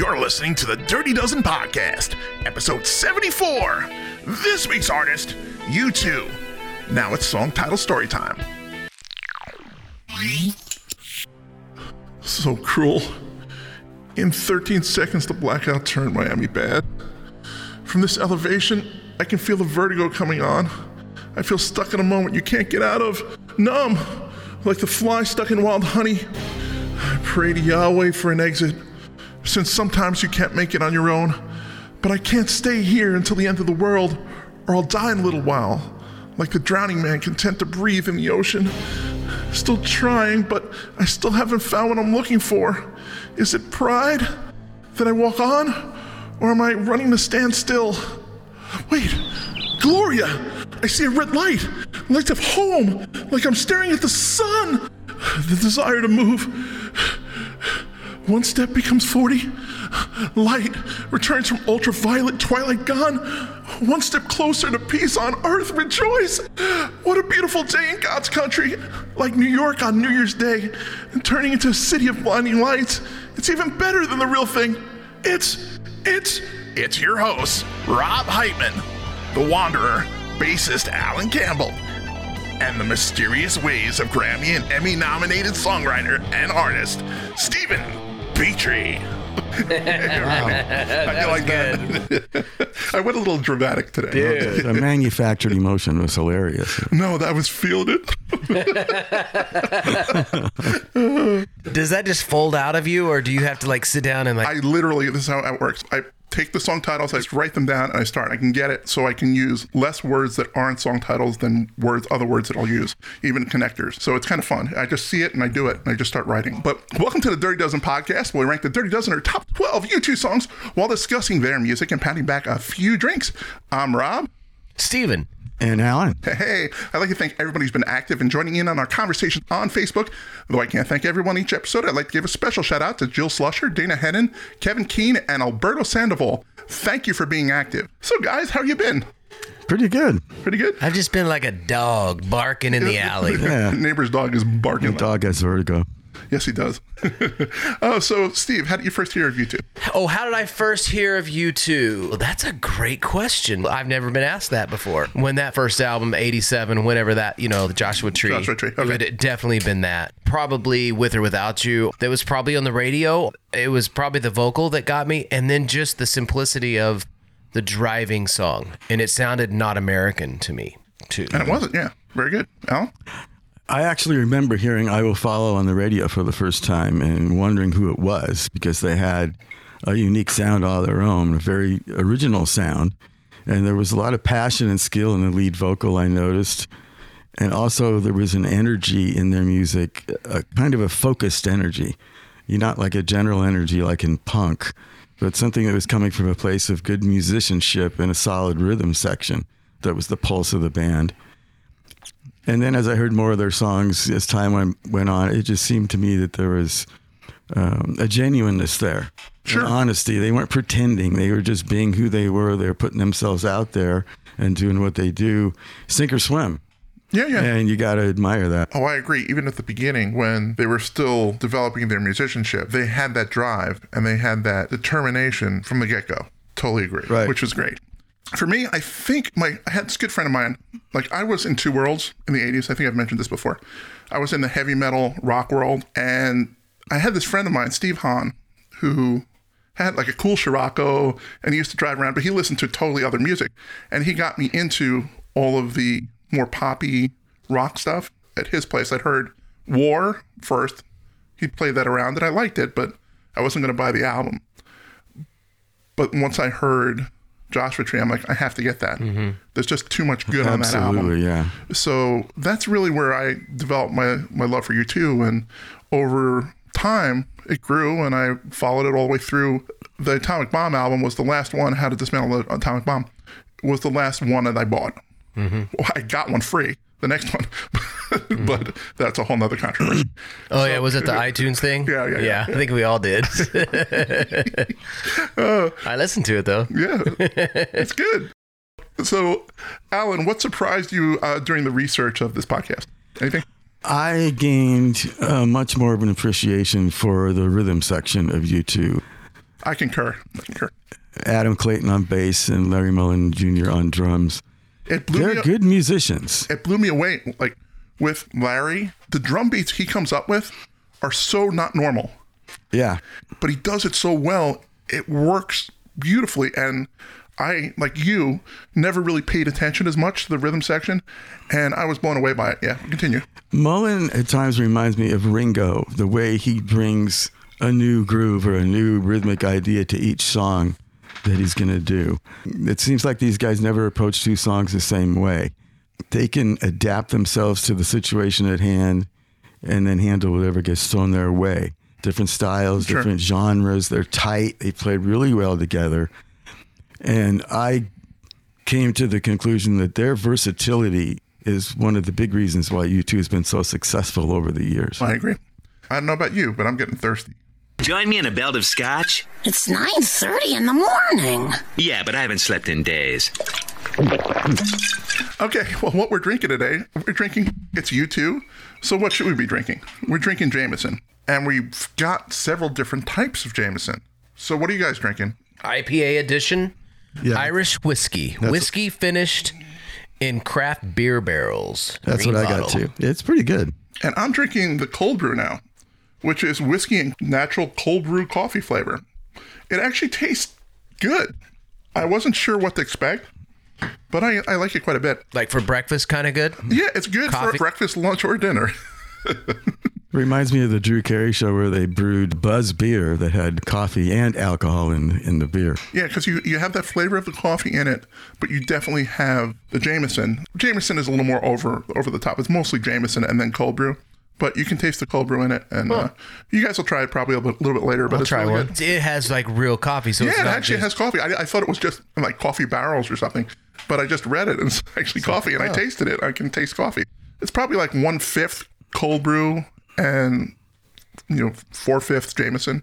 You're listening to the Dirty Dozen Podcast, episode 74. This week's artist, U2. Now it's song title story time. So cruel. In 13 seconds, the blackout turned Miami bad. From this elevation, I can feel the vertigo coming on. I feel stuck in a moment you can't get out of. Numb, like the fly stuck in wild honey. I pray to Yahweh for an exit, since sometimes you can't make it on your own. But I can't stay here until the end of the world, or I'll die in a little while, like the drowning man content to breathe in the ocean. Still trying, but I still haven't found what I'm looking for. Is it pride that I walk on, or am I running to stand still? Wait, Gloria! I see a red light, lights of home, like I'm staring at the sun. The desire to move. One step becomes 40. Light returns from ultraviolet twilight gone. One step closer to peace on earth. Rejoice! What a beautiful day in God's country. Like New York on New Year's Day, and turning into a city of blinding lights. It's even better than the real thing. It's, it's, it's your host, Rob Heitman, the Wanderer, bassist Alan Campbell, and the mysterious ways of Grammy and Emmy nominated songwriter and artist, Stephen Petrie. I feel like that. I went a little dramatic today. Dude. The manufactured emotion was hilarious. No, that was fielded. Does that just fold out of you, or do you have to like sit down and like? I literally, this is how it works. I take the song titles, I just write them down, and I start. I can get it so I can use less words that aren't song titles than words, other words that I'll use, even connectors. So it's kind of fun. I just see it and I do it, and I just start writing. But welcome to the Dirty Dozen podcast, where we rank the Dirty Dozen or top 12 U2 songs while discussing their music and pounding back a few drinks. I'm Rob. Steven. And Alan, Hey, I'd like to thank everybody who's been active and joining in on our conversation on Facebook. Though I can't thank everyone each episode, I'd like to give a special shout out to Jill Slusher, Dana Hennon, Kevin Keene, and Alberto Sandoval. Thank you for being active. So, guys, how you been? pretty good. Pretty good? I've just been like a dog barking in the alley. Yeah. Neighbor's dog is barking. Dog has vertigo. Yes, he does. oh, so Steve, how did you first hear of YouTube? Oh, how did I first hear of U2? Well, that's a great question. I've never been asked that before. When that first album, 87, whenever that, you know, the Joshua Tree. Joshua Tree, It okay. would definitely been that. Probably With or Without You. That was probably on the radio. It was probably the vocal that got me. And then just the simplicity of the driving song. And it sounded not American to me, too. And it wasn't, yeah. Very good. Al? I actually remember hearing I Will Follow on the radio for the first time and wondering who it was because they had a unique sound all their own, a very original sound. And there was a lot of passion and skill in the lead vocal, I noticed. And also, there was an energy in their music, a kind of a focused energy. You're not like a general energy like in punk, but something that was coming from a place of good musicianship and a solid rhythm section that was the pulse of the band. And then as I heard more of their songs as time went, went on, it just seemed to me that there was um, a genuineness there, Sure. honesty. They weren't pretending; they were just being who they were. They were putting themselves out there and doing what they do, sink or swim. Yeah, yeah. And you got to admire that. Oh, I agree. Even at the beginning, when they were still developing their musicianship, they had that drive and they had that determination from the get go. Totally agree. Right. Which was great. For me, I think my I had this good friend of mine. Like I was in two worlds in the '80s. I think I've mentioned this before. I was in the heavy metal rock world, and I had this friend of mine, Steve Hahn, who had like a cool Scirocco, and he used to drive around, but he listened to totally other music, and he got me into all of the more poppy rock stuff at his place. I'd heard War first. He played that around, and I liked it, but I wasn't going to buy the album. But once I heard Joshua Tree, I'm like, I have to get that. Mm-hmm. There's just too much good on that album. Absolutely, yeah. So that's really where I developed my, my love for U2. And over time, it grew and I followed it all the way through. The Atomic Bomb album was the last one, How to Dismantle the Atomic Bomb, was the last one that I bought. Mm-hmm. Well, I got one free, the next one. but that's a whole nother controversy. Oh, yeah. Was it the iTunes thing? Yeah, yeah, yeah. I think we all did. I listened to it, though. yeah, it's good. So, Alan, what surprised you uh, during the research of this podcast? Anything? I gained uh, much more of an appreciation for the rhythm section of U2. I concur. I concur. Adam Clayton on bass and Larry Mullen Jr. on drums. It blew They're me. good musicians. It blew me away. Like with Larry, the drum beats he comes up with are so not normal, Yeah. but he does it so well. It works beautifully, and I like you never really paid attention as much to the rhythm section, and I was blown away by it. Yeah, continue. Mullen at times reminds me of Ringo, the way he brings a new groove or a new rhythmic idea to each song that he's going to do. It seems like these guys never approach two songs the same way. They can adapt themselves to the situation at hand and then handle whatever gets thrown their way. Different styles, Sure. different genres. They're tight. They play really well together. And I came to the conclusion that their versatility is one of the big reasons why U2 has been so successful over the years. I agree. I don't know about you, but I'm getting thirsty. Join me in a belt of scotch? It's 9.30 in the morning. Yeah, but I haven't slept in days. Okay, well, what we're drinking today, we're drinking, it's U2. So what should we be drinking? We're drinking Jameson, and we've got several different types of Jameson. So what are you guys drinking? IPA edition, Yeah. Irish whiskey, whiskey finished in craft beer barrels. That's Green what I got too. It's pretty good. And I'm drinking the cold brew now, which is whiskey and natural cold brew coffee flavor. It actually tastes good. I wasn't sure what to expect, but I, I like it quite a bit. Like for breakfast, kind of good. Yeah, it's good for breakfast, lunch, or dinner. Reminds me of the Drew Carey show where they brewed Buzz beer that had coffee and alcohol in in the beer. Yeah, because you, you have that flavor of the coffee in it, but you definitely have the Jameson. Jameson is a little more over over the top. It's mostly Jameson and then cold brew, but you can taste the cold brew in it. And uh, you guys will try it probably a bit- little bit later. But I'll it's try really one. good. It has like real coffee, so Yeah, it's it not actually just, has coffee. I, I thought it was just like coffee barrels or something, but I just read it and it's actually coffee, and I tasted it. I can taste coffee. It's probably like one fifth cold brew and you know four fifths Jameson.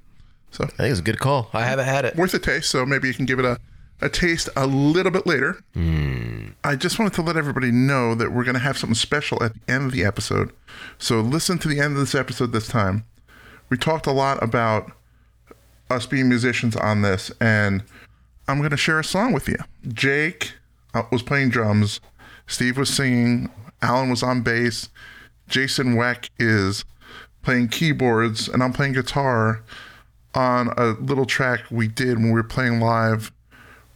So I think it's a good call. I haven't had it. worth a taste. So maybe you can give it a, a taste a little bit later. I just wanted to let everybody know that we're going to have something special at the end of the episode. So listen to the end of this episode this time. We talked a lot about us being musicians on this, and I'm going to share a song with you. Jake uh, was playing drums, Steve was singing, Alan was on bass, Jason Weck is playing keyboards, and I'm playing guitar on a little track we did when we were playing live.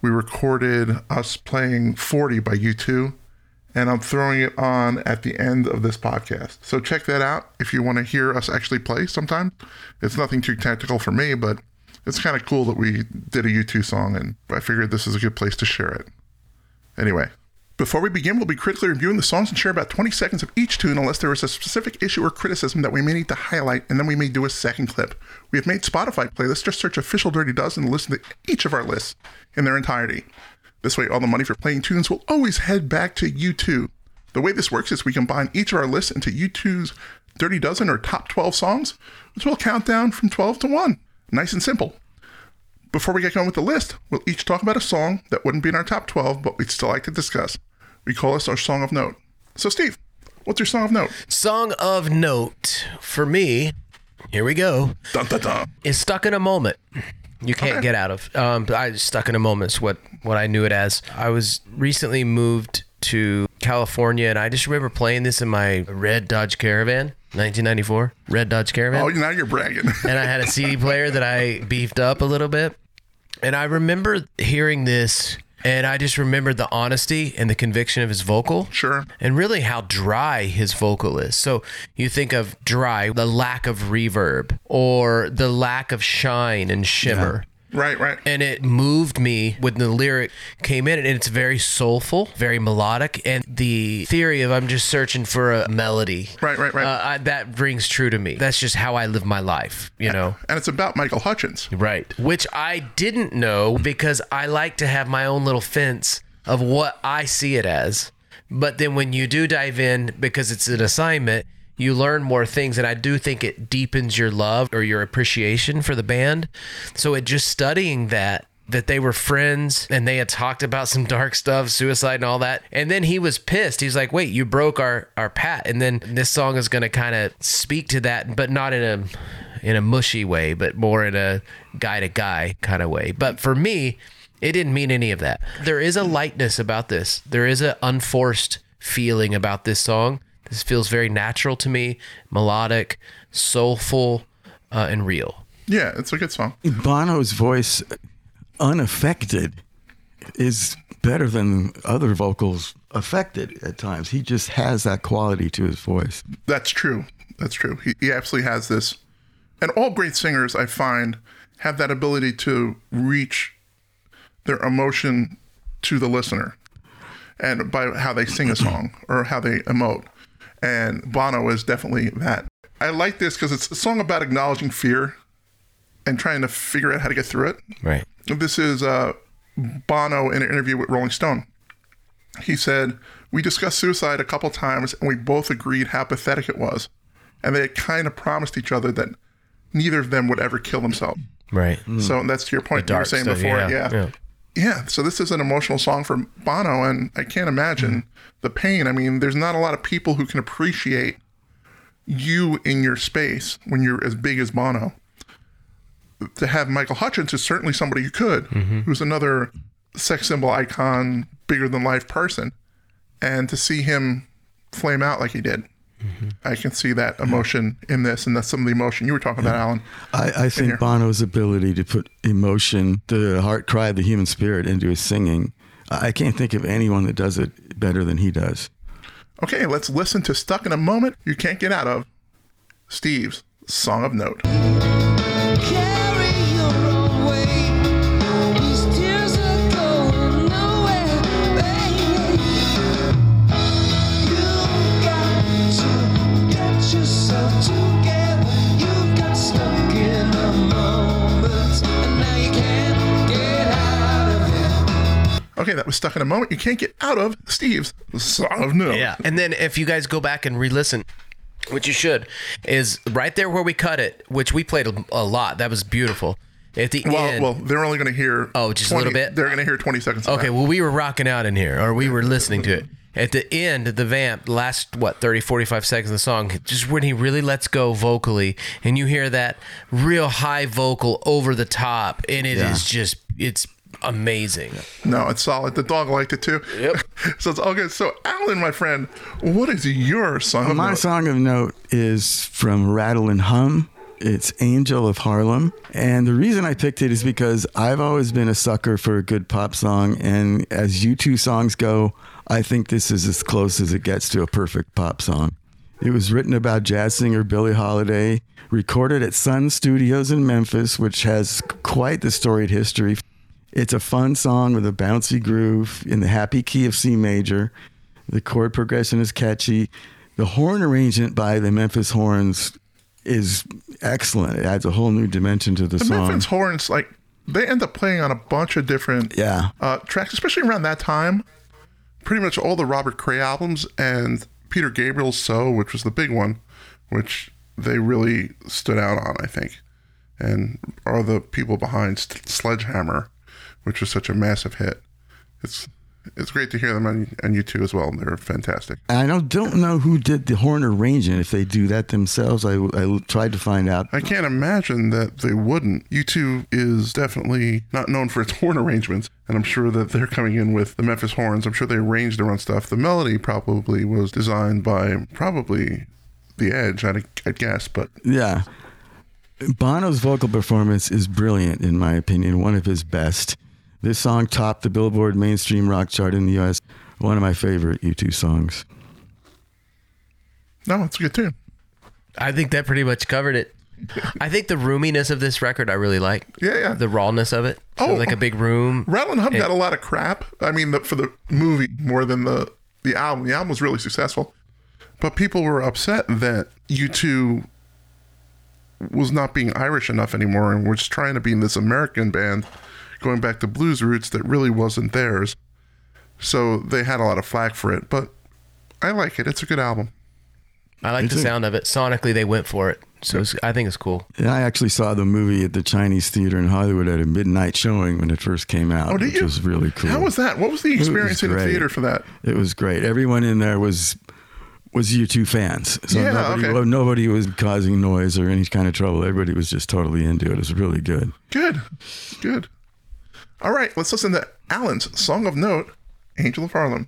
We recorded us playing 40 by U2, and I'm throwing it on at the end of this podcast. So check that out if you want to hear us actually play sometime. It's nothing too technical for me, but it's kind of cool that we did a U2 song, and I figured this is a good place to share it. Anyway, before we begin, we'll be critically reviewing the songs and share about 20 seconds of each tune unless there is a specific issue or criticism that we may need to highlight, and then we may do a second clip. We have made Spotify playlists. Just search Official Dirty Dozen and listen to each of our lists in their entirety. This way, all the money for playing tunes will always head back to U2. The way this works is we combine each of our lists into U2's Dirty Dozen or top 12 songs, which will count down from 12 to 1. Nice and simple. Before we get going with the list, we'll each talk about a song that wouldn't be in our top 12, but we'd still like to discuss. We call this our song of note. So, Steve, what's your song of note? Song of note for me. Here we go. Dun dun dun. Is stuck in a moment. You can't Okay. get out of. Um, I stuck in a moment is what what I knew it as. I was recently moved to California, and I just remember playing this in my red Dodge Caravan, 1994 red Dodge Caravan. Oh, now you're bragging. and I had a CD player that I beefed up a little bit. And I remember hearing this, and I just remembered the honesty and the conviction of his vocal. Sure. And really how dry his vocal is. So you think of dry, the lack of reverb or the lack of shine and shimmer. Right, right. And it moved me when the lyric came in, and it's very soulful, very melodic. And the theory of I'm just searching for a melody, Right, right, right. Uh, I, that rings true to me. That's just how I live my life, you know. And it's about Michael Hutchence. Right. Which I didn't know because I like to have my own little fence of what I see it as. But then when you do dive in, because it's an assignment, you learn more things. And I do think it deepens your love or your appreciation for the band. So it just studying that. That they were friends and they had talked about some dark stuff, suicide and all that. And then he was pissed. He's like, "Wait, you broke our our pat." And then this song is going to kind of speak to that, but not in a in a mushy way, but more in a guy to guy kind of way. But for me, it didn't mean any of that. There is a lightness about this. There is an unforced feeling about this song. This feels very natural to me, melodic, soulful, uh, and real. Yeah, it's a good song. Bono's voice, unaffected, is better than other vocals affected at times. He just has that quality to his voice. That's true. That's true. He, he absolutely has this. And all great singers, I find, have that ability to reach their emotion to the listener and by how they sing a song or how they emote. And Bono is definitely that. I like this because it's a song about acknowledging fear and trying to figure out how to get through it. Right. This is uh, Bono in an interview with Rolling Stone. He said, We discussed suicide a couple times and we both agreed how pathetic it was. And they had kind of promised each other that neither of them would ever kill themselves. Right. So that's to your point you were saying stuff, before. yeah, Yeah. yeah. Yeah. So this is an emotional song for Bono, and I can't imagine mm-hmm. the pain. I mean, there's not a lot of people who can appreciate you in your space when you're as big as Bono. To have Michael Hutchence is certainly somebody who could, mm-hmm. who's another sex symbol icon, bigger than life person. And to see him flame out like he did, I can see that emotion in this, and that's some of the emotion you were talking about, Alan. I, I think Bono's ability to put emotion, the heart cry of the human spirit into his singing, I I can't think of anyone that does it better than he does. Okay, let's listen to Stuck in a Moment You Can't Get Out of, Steve's Song of Note. Carry Okay, that was Stuck in a Moment You Can't Get Out of, Steve's Song of Note. Yeah. And then if you guys go back and re-listen, which you should, is right there where we cut it, which we played a, a lot. That was beautiful. At the Well, end. well, they're only going to hear. Oh, just a little bit? They're going to hear 20 seconds. of okay, that. well, we were rocking out in here, or we were listening to it. At the end, of the vamp, last, what, 30, 45 seconds of the song, just when he really lets go vocally, and you hear that real high vocal over the top, and it is Yeah. just, it's amazing. No, it's solid. The dog liked it too. Yep. so it's all good. So, Alan, my friend, what is your song of My note? song of note is from Rattle and Hum. It's Angel of Harlem. And the reason I picked it is because I've always been a sucker for a good pop song. And as U2 songs go, I think this is as close as it gets to a perfect pop song. It was written about jazz singer Billie Holiday, recorded at Sun Studios in Memphis, which has quite the storied history. It's a fun song with a bouncy groove in the happy key of C major. The chord progression is catchy. The horn arrangement by the Memphis Horns is excellent. It adds a whole new dimension to the, The song. The Memphis Horns, like, they end up playing on a bunch of different Yeah. uh, tracks, especially around that time. Pretty much all the Robert Cray albums and Peter Gabriel's So, which was the big one, which they really stood out on, I think, and are the people behind Sledgehammer, which was such a massive hit. It's it's great to hear them on, on U2 as well. They're fantastic. I don't, don't know who did the horn arrangement, if they do that themselves. I, I tried to find out. I can't imagine that they wouldn't. U2 is definitely not known for its horn arrangements, and I'm sure that they're coming in with the Memphis horns. I'm sure they arranged their own stuff. The melody probably was designed by probably The Edge, I'd, I'd guess, but Yeah. Bono's vocal performance is brilliant, in my opinion, one of his best. This song topped the Billboard mainstream rock chart in the US. One of my favorite U2 songs. no, it's a good tune. I think that pretty much covered it. I think the roominess of this record I really like. Yeah, yeah. The rawness of it. So Oh. like a big room. Rattle and Hum got a lot of crap. I mean, the, for the movie more than the the album. The album was really successful, but people were upset that U2 was not being Irish enough anymore and was trying to be in this American band, going back to blues roots that really wasn't theirs. So they had a lot of flack for it, but I like it. It's a good album. I like the a- sound of it. Sonically, they went for it. So it's, I think it's cool. And I actually saw the movie at the Chinese Theater in Hollywood at a midnight showing when it first came out, Oh, did which you? was really cool. How was that? What was the was experience in the theater for that? It was great. Everyone in there was was U2 fans. So Yeah, nobody, okay. nobody was causing noise or any kind of trouble. Everybody was just totally into it. It was really good. Good. Good. All right, let's listen to Alan's song of note, Angel of Harlem.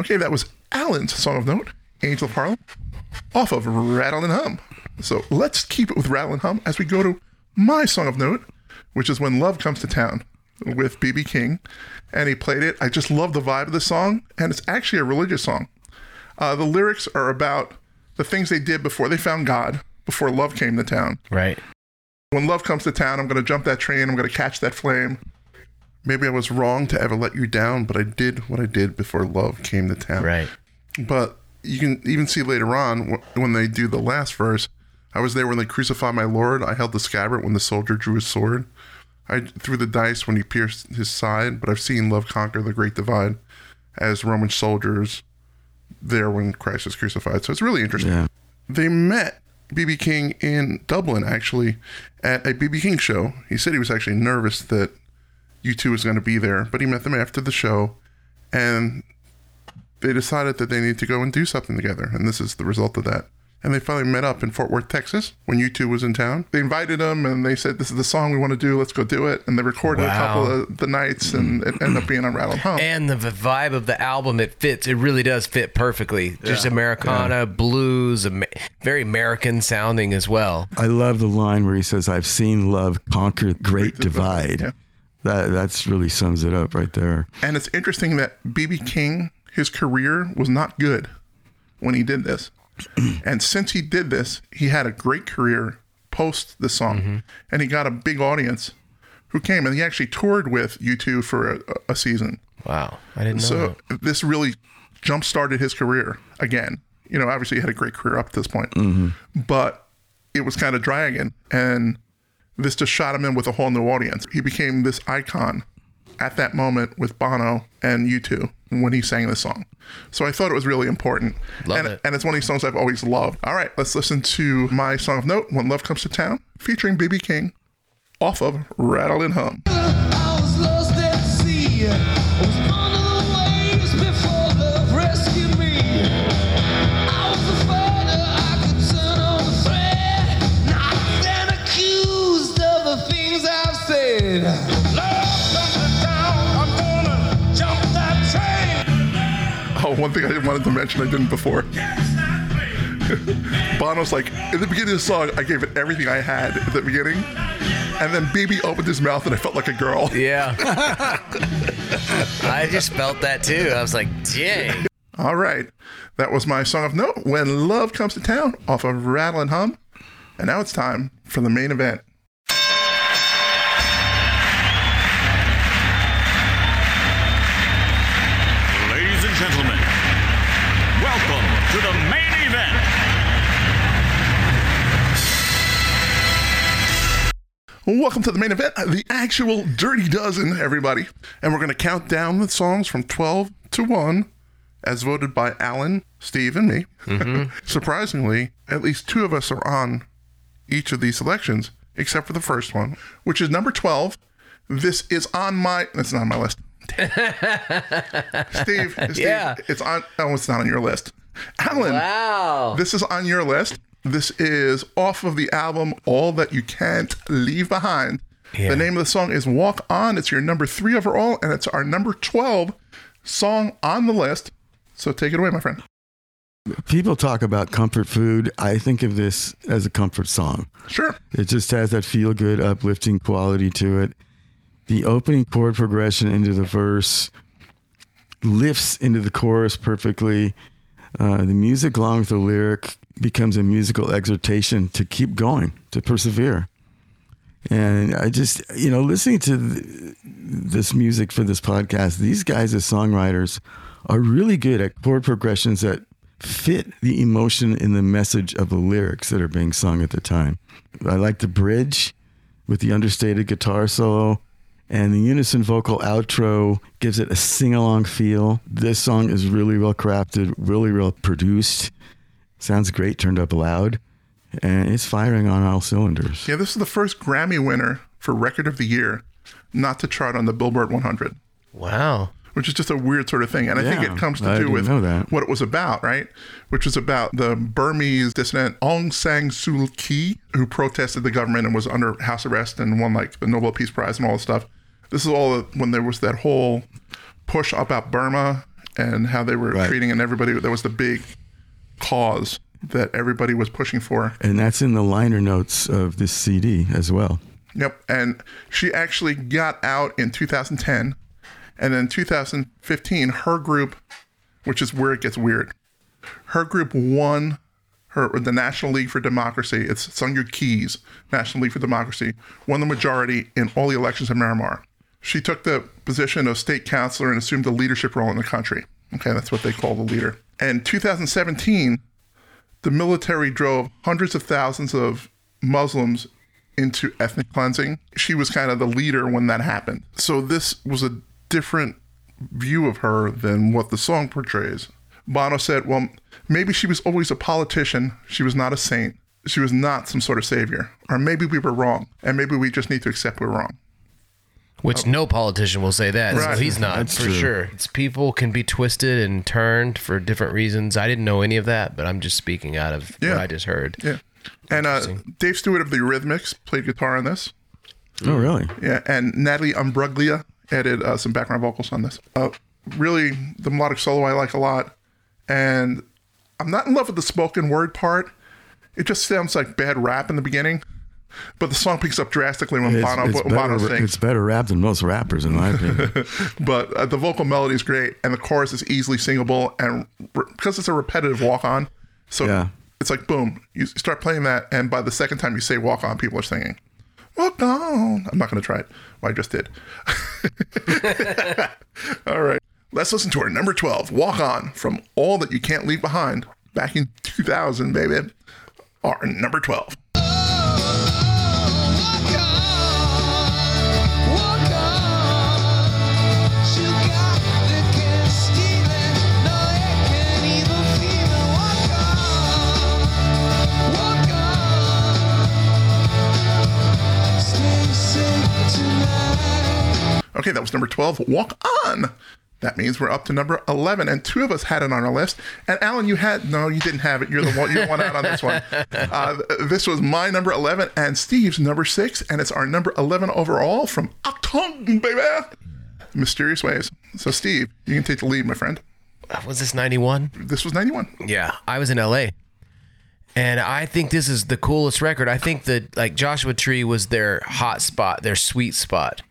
Okay, that was Alan's song of note, Angel of Harlem, off of Rattle and Hum. So let's keep it with Rattle and Hum as we go to my song of note, which is When Love Comes to Town with BB King. And he played it. I just love the vibe of the song, and it's actually a religious song. Uh, the lyrics are about the things they did before they found God, before love came to town. Right. When love comes to town, I'm going to jump that train, I'm going to catch that flame. Maybe I was wrong to ever let you down, but I did what I did before love came to town. Right. But you can even see later on when they do the last verse. I was there when they crucified my Lord. I held the scabbard when the soldier drew his sword. I threw the dice when he pierced his side. But I've seen love conquer the great divide as Roman soldiers there when Christ was crucified. So it's really interesting. Yeah. They met BB King in Dublin actually at a BB King show. He said he was actually nervous that U2 was going to be there, but he met them after the show and they decided that they need to go and do something together. And this is the result of that. And they finally met up in Fort Worth, Texas when U2 was in town. They invited them and they said, This is the song we want to do. Let's go do it. And they recorded a couple of the nights and it ended up being on Rattle and And the vibe of the album, it fits. It really does fit perfectly. Just Americana, blues, very American sounding as well. I love the line where he says, "I've seen love conquer the great divide." Yeah. That that's really sums it up right there. And it's interesting that BB King, his career was not good when he did this. And since he did this, he had a great career post the song. Mm-hmm. And he got a big audience who came and he actually toured with U2 for a, a season. Wow. I didn't know. So this really jump started his career again. You know, obviously he had a great career up to this point, mm-hmm. but it was kind of dragging, and this just shot him in with a whole new audience. He became this icon at that moment with Bono and U2 when he sang this song. So I thought it was really important. Love and, it. and it's one of these songs I've always loved. All right, let's listen to my song of note, When Love Comes to Town, featuring BB King off of Rattle and Hum. one thing I wanted to mention I didn't before. Bono's like, in the beginning of the song, I gave it everything I had at the beginning. And then BB opened his mouth and I felt like a girl. yeah. I just felt that too. I was like, dang. All right. That was my song of note, When Love Comes to Town, off of Rattle and Hum. And now it's time for the main event. Welcome to the main event, the actual Dirty Dozen, everybody. And we're going to count down the songs from 12 to 1, as voted by Alan, Steve, and me. Mm-hmm. Surprisingly, at least two of us are on each of these selections, except for the first one, which is number 12. This is on my. It's not on my list. Steve, Steve, Yeah. it's on. Oh, it's not on your list. Alan, Wow. this is on your list. This is off of the album All That You Can't Leave Behind. Yeah. The name of the song is Walk On. It's your number three overall, and it's our number 12 song on the list. So take it away, my friend. People talk about comfort food. I think of this as a comfort song. Sure. It just has that feel good, uplifting quality to it. The opening chord progression into the verse lifts into the chorus perfectly. Uh, the music, along with the lyric, becomes a musical exhortation to keep going, to persevere. And I just, you know, listening to th- this music for this podcast, these guys as songwriters are really good at chord progressions that fit the emotion in the message of the lyrics that are being sung at the time. I like the bridge with the understated guitar solo and the unison vocal outro gives it a sing along feel. This song is really well crafted, really well produced. Sounds great turned up loud, and it's firing on all cylinders. Yeah, this is the first Grammy winner for Record of the Year not to chart on the Billboard 100, Wow. which is just a weird sort of thing. And I think it comes to I do with that. what it was about, right? Which was about the Burmese dissident Aung San Suu Kyi, who protested the government and was under house arrest and won like the Nobel Peace Prize and all this stuff. This is all when there was that whole push about Burma and how they were Right. treating and everybody. That was the big cause that everybody was pushing for. And that's in the liner notes of this CD as well. Yep. And she actually got out in 2010. And then 2015, her group, which is where it gets weird, her group won her the National League for Democracy. It's San Suu Kyi's, National League for Democracy, won the majority in all the elections in Myanmar. She took the position of state councilor and assumed a leadership role in the country. Okay, that's what they call the leader. And 2017, the military drove hundreds of thousands of Muslims into ethnic cleansing. She was kind of the leader when that happened. So this was a different view of her than what the song portrays. Bono said, well, maybe she was always a politician. She was not a saint. She was not some sort of savior. Or maybe we were wrong. And maybe we just need to accept we're wrong. Which no politician will say that. Right. So he's not That's for true. sure. It's people can be twisted and turned for different reasons. I didn't know any of that, but I'm just speaking out of Yeah. what I just heard. Yeah. And uh, Dave Stewart of the Eurythmics played guitar on this. Oh, really? Yeah, and Natalie Imbruglia added uh, some background vocals on this. Uh, really, the melodic solo I like a lot, and I'm not in love with the spoken word part. It just sounds like bad rap in the beginning, but the song picks up drastically when It's, Bono, it's when Bono better, sings. it's better rap than most rappers, in my opinion. But uh, the vocal melody is great, and the chorus is easily singable, and re- because it's a repetitive walk on, so Yeah. it's like boom, you start playing that, and by the second time you say walk on, people are singing. Walk on. I'm not going to try it. Well, I just did. All right. Let's listen to our number 12, Walk On, from All That You Can't Leave Behind, back in 2000, baby. Our number 12. Okay, that was number 12, Walk On. That means we're up to number 11, and two of us had it on our list. And Alan, you had, no, you didn't have it. You're the one, you're the one out on this one. Uh, this was my number 11 and Steve's number six, and it's our number 11 overall from Achtung, baby. Mysterious Ways. So, Steve, you can take the lead, my friend. Was this 91? This was 91. Yeah, I was in LA. And I think this is the coolest record. I think that like Joshua Tree was their hot spot, their sweet spot.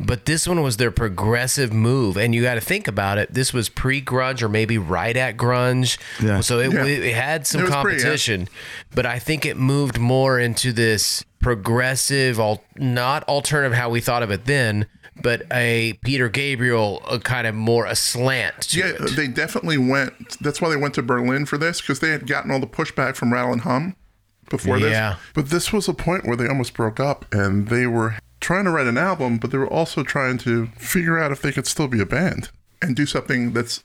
But this one was their progressive move, and you got to think about it. This was pre-grunge, or maybe right at grunge. Yeah. So it, Yeah. it had some It was pre, yeah. competition, but I think it moved more into this progressive, al- not alternative how we thought of it then, but a Peter Gabriel, a kind of more a slant to Yeah, it. they definitely went. That's why they went to Berlin for this because they had gotten all the pushback from Rattle and Hum before Yeah. this. But this was a point where they almost broke up and they were trying to write an album, but they were also trying to figure out if they could still be a band and do something that's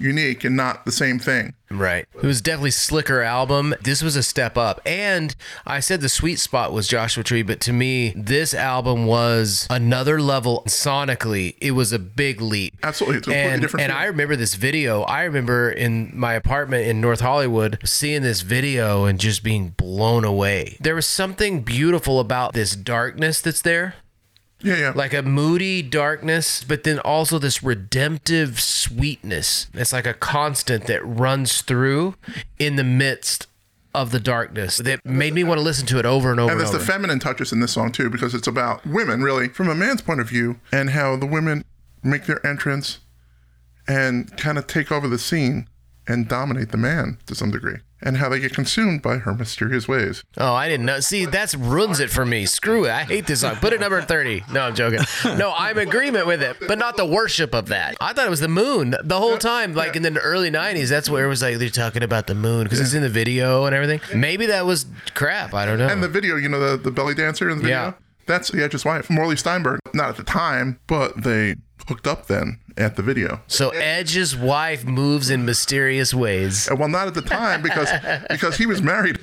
unique and not the same thing. Right. It was definitely slicker album. This was a step up. And I said the sweet spot was Joshua Tree, but to me, this album was another level sonically. It was a big leap. Absolutely. It's a And, different and. I remember this video. I remember in my apartment in North Hollywood seeing this video and just being blown away. There was something beautiful about this darkness that's there Yeah, yeah. like a moody darkness, but then also this redemptive sweetness. It's like a constant that runs through in the midst of the darkness that made me want to listen to it over and over and there's the feminine touches in this song too because it's about women really from a man's point of view and how the women make their entrance and kind of take over the scene and dominate the man to some degree and how they get consumed by her mysterious ways oh, I didn't know. See, that ruins it for me. Screw it. I hate this song. Put it number 30. No, I'm joking. No, I'm in agreement with it, but not the worship of that. I thought it was the moon the whole time. Like in the early 90s, that's where it was like they're talking about the moon because it's in the video and everything. Maybe that was crap. I don't know. and the video you know the, the belly dancer in the video Yeah. That's the Edge's wife, Morleigh Steinberg. Not at the time, but they hooked up then at the video. So Edge's wife moves in mysterious ways. Uh, Well, not at the time because because he was married,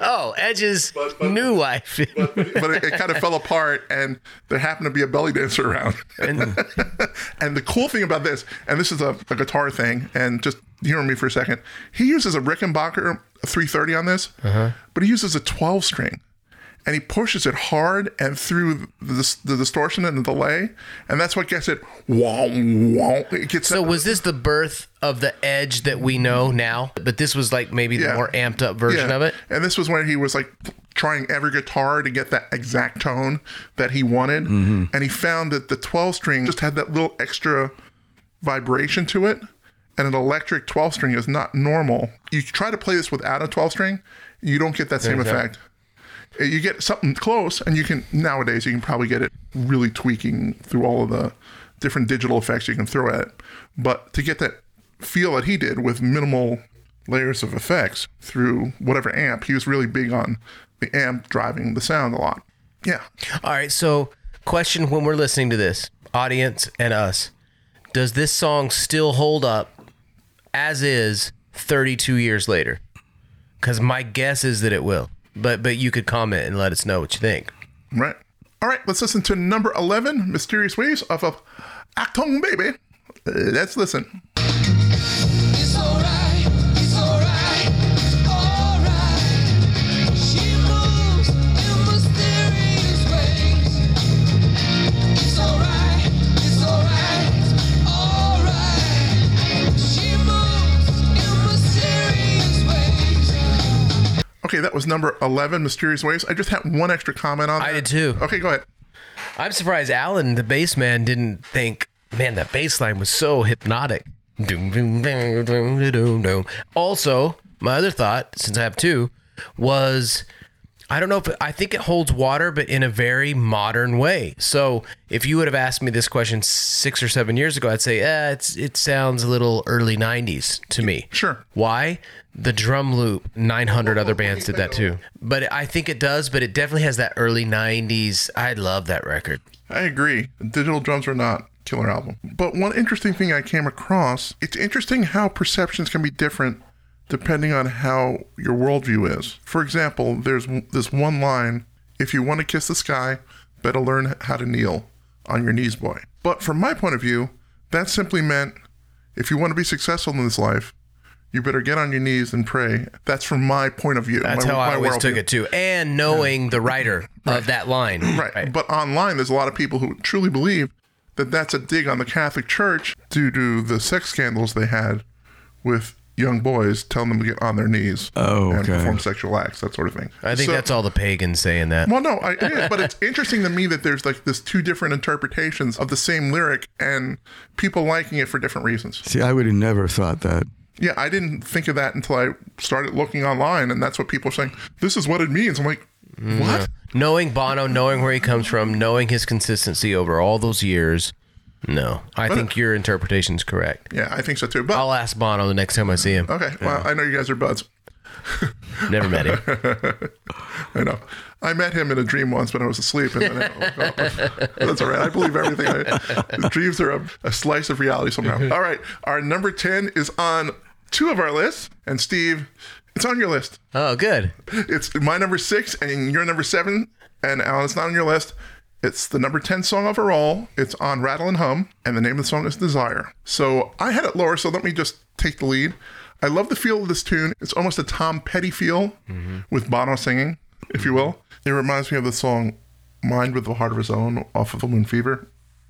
Oh, Edge's new wife. but it, it kind of fell apart, and there happened to be a belly dancer around. and the cool thing about this, and this is a, a guitar thing, and just hear me for a second. He uses a Rickenbacker 330 on this, but he uses a 12 string. And he pushes it hard and through the, the distortion and the delay, and that's what gets it. Wow, wow. It gets so that- was this the birth of the Edge that we know now? But this was like maybe the more amped up version Yeah. of it. And this was when he was like trying every guitar to get that exact tone that he wanted. Mm-hmm. And he found that the 12 string just had that little extra vibration to it. And an electric 12 string is not normal. You try to play this without a 12 string, you don't get that same Okay. effect. You get something close, and you can nowadays you can probably get it really tweaking through all of the different digital effects you can throw at it. But to get that feel that he did with minimal layers of effects through whatever amp, he was really big on the amp driving the sound a lot. Yeah. All right. So, question when we're listening to this, audience and us, does this song still hold up as is 32 years later? Because my guess is that it will. But but you could comment and let us know what you think. Right. All right, let's listen to number 11, Mysterious Ways off of Achtung Baby. Uh, let's listen. Okay, that was number 11, Mysterious Ways. I just had one extra comment on that. I did too. Okay, go ahead. I'm surprised Alan, the bass man, didn't think, man, that bass line was so hypnotic. Doom, doom, doom, doom, doom, doom. Also, my other thought, since I have two, was I don't know if I think it holds water, but in a very modern way. So if you would have asked me this question six or seven years ago, I'd say, eh, it's it sounds a little early '90s to me. Sure. Why? The drum loop, 900 other bands did that too. But I think it does, but it definitely has that early 90s. I love that record. I agree. Digital drums are not killer album. But one interesting thing I came across, it's interesting how perceptions can be different depending on how your worldview is. For example, there's this one line, if you want to kiss the sky, better learn how to kneel on your knees, boy. But from my point of view, that simply meant if you want to be successful in this life, you better get on your knees and pray. That's from my point of view. That's my, how I always took it too. And knowing the writer of that line. Right. But online, there's a lot of people who truly believe that that's a dig on the Catholic Church due to the sex scandals they had with young boys telling them to get on their knees Oh, and perform sexual acts, that sort of thing. I think So- that's all the pagans saying that. Well, no, I, it is, but it's interesting to me that there's like this two different interpretations of the same lyric and people liking it for different reasons. See, I would have never thought that. Yeah, I didn't think of that until I started looking online, and that's what people are saying. This is what it means. I'm like, mm-hmm. what? Knowing Bono, knowing where he comes from, knowing his consistency over all those years. No, I think your interpretation is correct. Yeah, I think so too. But I'll ask Bono the next time I see him. okay, well, I know you guys are buds. Never met him. I know. I met him in a dream once, but I was asleep. And then I woke up. That's all right. I believe everything. I, dreams are a, a slice of reality somehow. All right. Our number 10 is on two of our lists. And Steve, it's on your list. Oh, good. It's my number six and your number seven. And Alan, it's not on your list. It's the number 10 song overall. It's on Rattle and Hum. And the name of the song is Desire. So I had it lower. So let me just take the lead. I love the feel of this tune. It's almost a Tom Petty feel mm-hmm. with Bono singing, if you will. Mm-hmm. It reminds me of the song Mind with a Heart of His Own off of Full Moon Fever.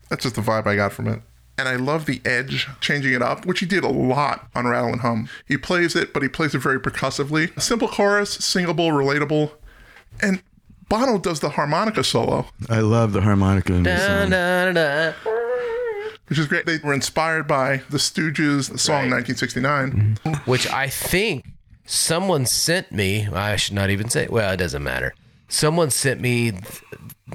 That's just the vibe I got from it. And I love the edge changing it up, which he did a lot on Rattle and Hum. He plays it, but he plays it very percussively. A simple chorus, singable, relatable. And Bono does the harmonica solo, I love the harmonica in this song. da, da. which is great. They were inspired by the Stooges' the song 1969. Mm-hmm. Which I think someone sent me. I should not even say. Well, it doesn't matter. Someone sent me th-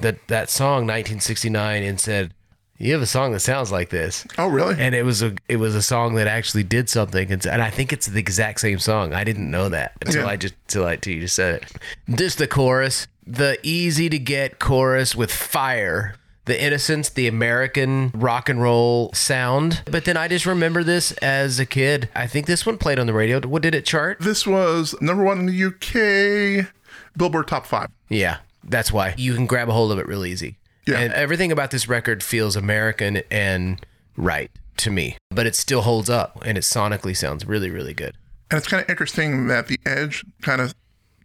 that that song 1969 and said, "You have a song that sounds like this." Oh, really? and it was a it was a song that actually did something and, and I think it's the exact same song. I didn't know that until Yeah. I just until I till you just said it. Just the chorus, the easy to get chorus with fire, the innocence, the American rock and roll sound. But then I just remember this as a kid. I think this one played on the radio. What did it chart? This was number one in the UK, Billboard Top 5. Yeah, that's why you can grab a hold of it real easy. Yeah. And everything about this record feels American and right to me, but it still holds up and it sonically sounds really, really good. And it's kind of interesting that the Edge kind of,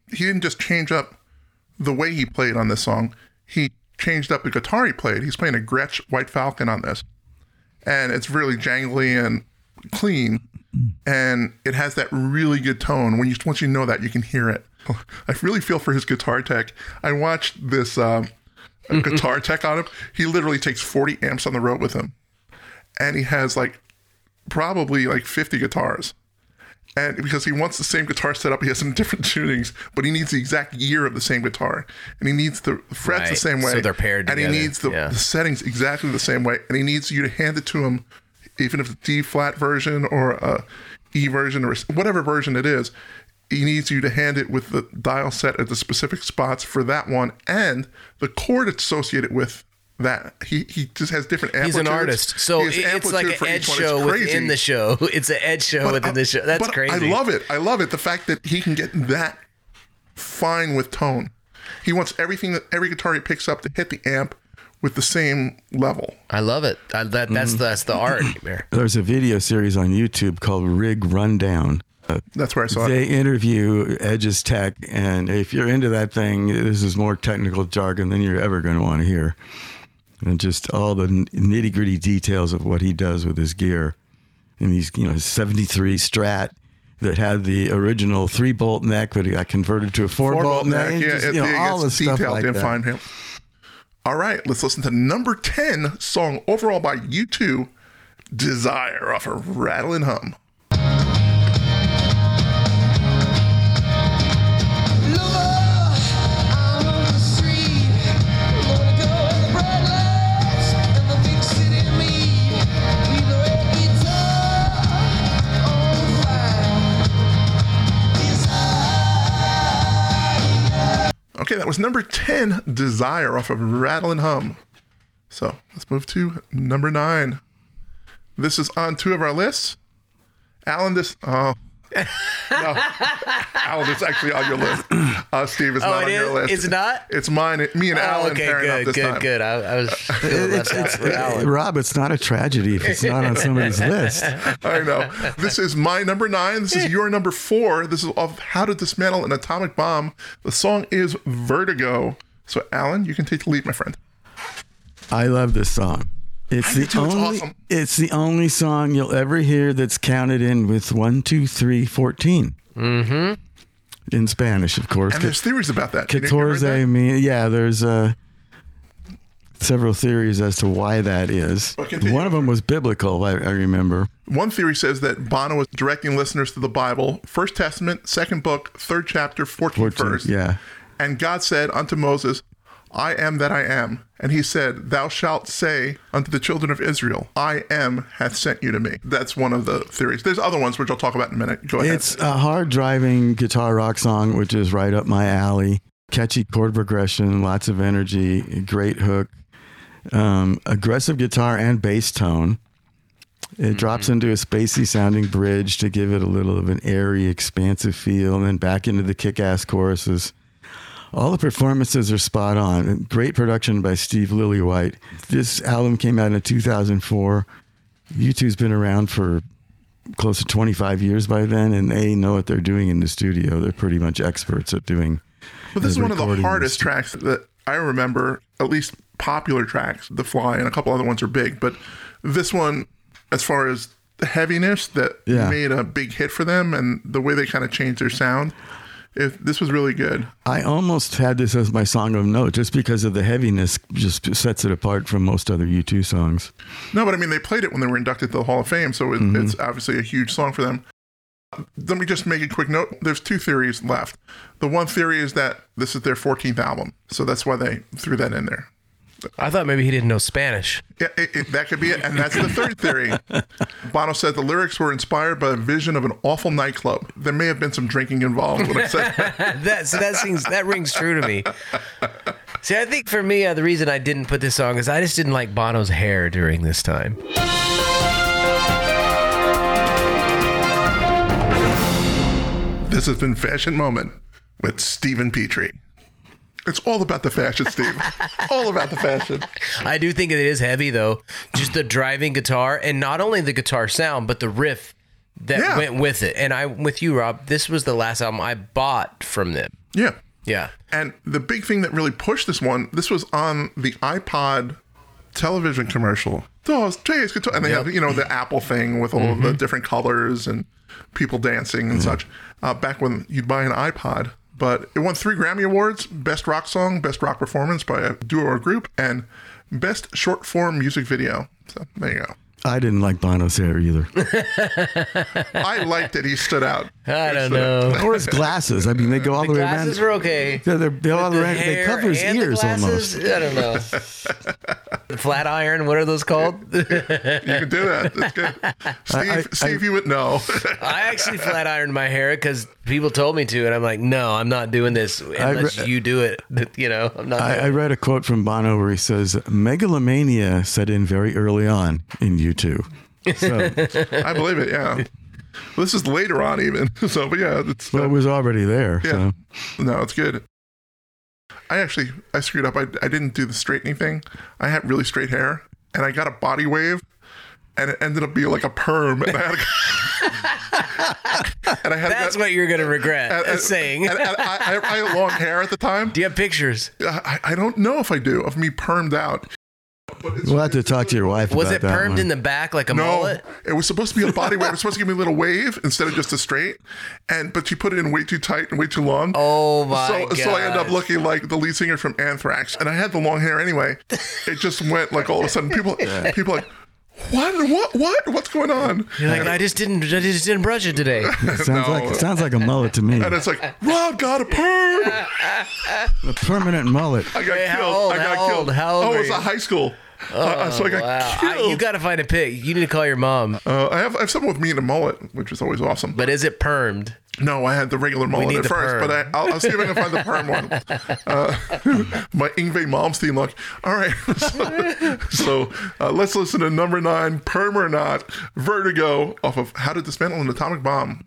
he didn't just change up the way he played on this song, he changed up the guitar he played. He's playing a Gretsch White Falcon on this. And it's really jangly and clean. And it has that really good tone. When you once you know that, you can hear it. I really feel for his guitar tech. I watched this um, guitar tech on him. He literally takes 40 amps on the road with him. And he has like probably like 50 guitars and because he wants the same guitar setup, he has some different tunings, but he needs the exact year of the same guitar, and he needs the frets the same way. so they're paired and together, he needs the, yeah. the settings exactly the same way, and he needs you to hand it to him, even if it's D flat version or a E version or whatever version it is. He needs you to hand it with the dial set at the specific spots for that one and the chord it's associated with that. He he just has different He's an artist, so He has it's like an for each edge show crazy. within the show. It's an edge show But within I- the show. That's but crazy. I love it. I love it. The fact that he can get that fine with tone. He wants everything that every guitar he picks up to hit the amp with the same level. I love it. I, that that's that's the art there. There's a video series on YouTube called Rig Rundown. Uh, That's where I saw they it. They interview Edge's tech, and if you're into that thing, this is more technical jargon than you're ever going to want to hear. And just all the nitty gritty details of what he does with his gear. And he's, you know, his 73 Strat that had the original three bolt neck, but it got converted to a four, Four bolt bolt neck. neck, yeah, just, it, you know, it all the gets stuff like that. fine. yeah. All right, let's listen to number 10 song overall by U2, Desire off of Rattle and Hum. Okay, that was number 10, Desire off of Rattle and Hum. So let's move to number nine. This is on two of our lists. Alan, this. Oh. No. Alan, it's actually on your list. Uh, Steve, it's Oh, not it on your is? list. It's not? It's mine. Me and Oh, Alan okay, pairing up good, this good, time. good. I, I was feeling left out Alan. Rob, it's not a tragedy if it's not on somebody's list. I know. This is my number nine. This is your number four. This is of How to Dismantle an Atomic Bomb. The song is Vertigo. So, Alan, you can take the lead, my friend. I love this song. It's the too. It's only awesome. it's the only song you'll ever hear that's counted in with one, two, three, fourteen. Mm-hmm. In Spanish, of course. And there's theories about that. Catorce. Mean, yeah, there's uh, several theories as to why that is. One of them was biblical, I, I remember. One theory says that Bono was directing listeners to the Bible, First Testament, second book, third chapter, 14th 14, verse. yeah. And God said unto Moses, I am that I am. And he said, Thou shalt say unto the children of Israel, I am hath sent you to me. That's one of the theories. There's other ones which I'll talk about in a minute. Go ahead. It's a hard driving guitar rock song, which is right up my alley. Catchy chord progression, lots of energy, great hook, um, aggressive guitar and bass tone. It drops into a spacey sounding bridge to give it a little of an airy, expansive feel, and then back into the kick ass choruses. All the performances are spot on. Great production by Steve Lillywhite. This album came out in 2004. U2's been around for close to 25 years by then, and they know what they're doing in the studio. They're pretty much experts at doing. But this is one of the hardest tracks that I remember, at least popular tracks. The Fly and a couple other ones are big, but this one, as far as the heaviness that Yeah. made a big hit for them and the way they kind of changed their sound, if this was really good. I almost had this as my song of note just because of the heaviness, just sets it apart from most other U2 songs. No, but I mean, they played it when they were inducted to the Hall of Fame, so it, it's mm-hmm. obviously a huge song for them. Let me just make a quick note. There's two theories left. The one theory is that this is their 14th album, so that's why they threw that in there. I thought maybe he didn't know Spanish. Yeah, it, it, that could be it. And that's the third theory. Bono said the lyrics were inspired by a vision of an awful nightclub. There may have been some drinking involved. When I said that so that seems that rings true to me. See, I think for me, uh, the reason I didn't put this song is I just didn't like Bono's hair during this time. this has been Fashion Moment with Stephen Petrie. It's all about the fashion, Steve. all about the fashion. I do think it is heavy though, just the driving guitar, and not only the guitar sound, but the riff that Yeah. went with it. And I'm with you, Rob. This was the last album I bought from them. Yeah. Yeah. And the big thing that really pushed this one, this was on the iPod television commercial. Oh, Jay's guitar. And they Yep. have, you know, the Apple thing with all of the different colors and people dancing and such. Uh, back when you'd buy an iPod. But it won three Grammy Awards Best Rock Song, Best Rock Performance by a duo or group, and Best Short Form Music Video. So there you go. I didn't like Bono's hair either. I liked it. He stood out. I don't know. or his glasses. I mean, they go all the, way around. Glasses were okay. They're, they're, they're all The around. They cover his ears glasses, almost. I don't know. the flat iron, what are those called? You can do that. That's good. Steve, I- I- Steve, you would know. I actually flat ironed my hair because people told me to, and I'm like, no, I'm not doing this unless re- you do it. You know, I'm not. I, I read a quote from Bono where he says, "Megalomania set in very early on in U2. So I believe it. Yeah. Well, this is later on, even. So, but yeah, it's well, it was already there. yeah. So No, it's good. I actually I screwed up. I, I didn't do the straightening thing. I had really straight hair, and I got a body wave, and it ended up being like a perm. And I had to, and I had That's to, what you're gonna regret and- and- saying. And, and I, I, I had long hair at the time. do you have pictures? I, I don't know if I do of me permed out. But it's, we'll have to talk to your wife Was about it permed one. in the back like a No, mullet? it was supposed to be a body wave. It was supposed to give me a little wave instead of just a straight. And but she put it in way too tight and way too long. Oh my so, so I end up looking like the lead singer from Anthrax, and I had the long hair anyway. It just went like all of a sudden people people like what what what what's going on? You're like, I just didn't, I just didn't brush it today. It sounds No. like it sounds like a mullet to me. And it's like Rob got a perm. A permanent mullet. I got Wait, how killed. old? I got How killed. old? How old oh, it was a high school. Uh, so I got Wow, I, killed. you got to find a pic. You need to call your mom. uh, I have I have someone with me in a mullet, which is always awesome. But is it permed? No, I had the regular mullet at first, perm. but I, I'll, I'll see if I can find the perm one. Uh, my Yngwie Malmsteen look. All right. so uh, let's listen to number nine, Perm or Not, Vertigo, off of How to Dismantle an Atomic Bomb.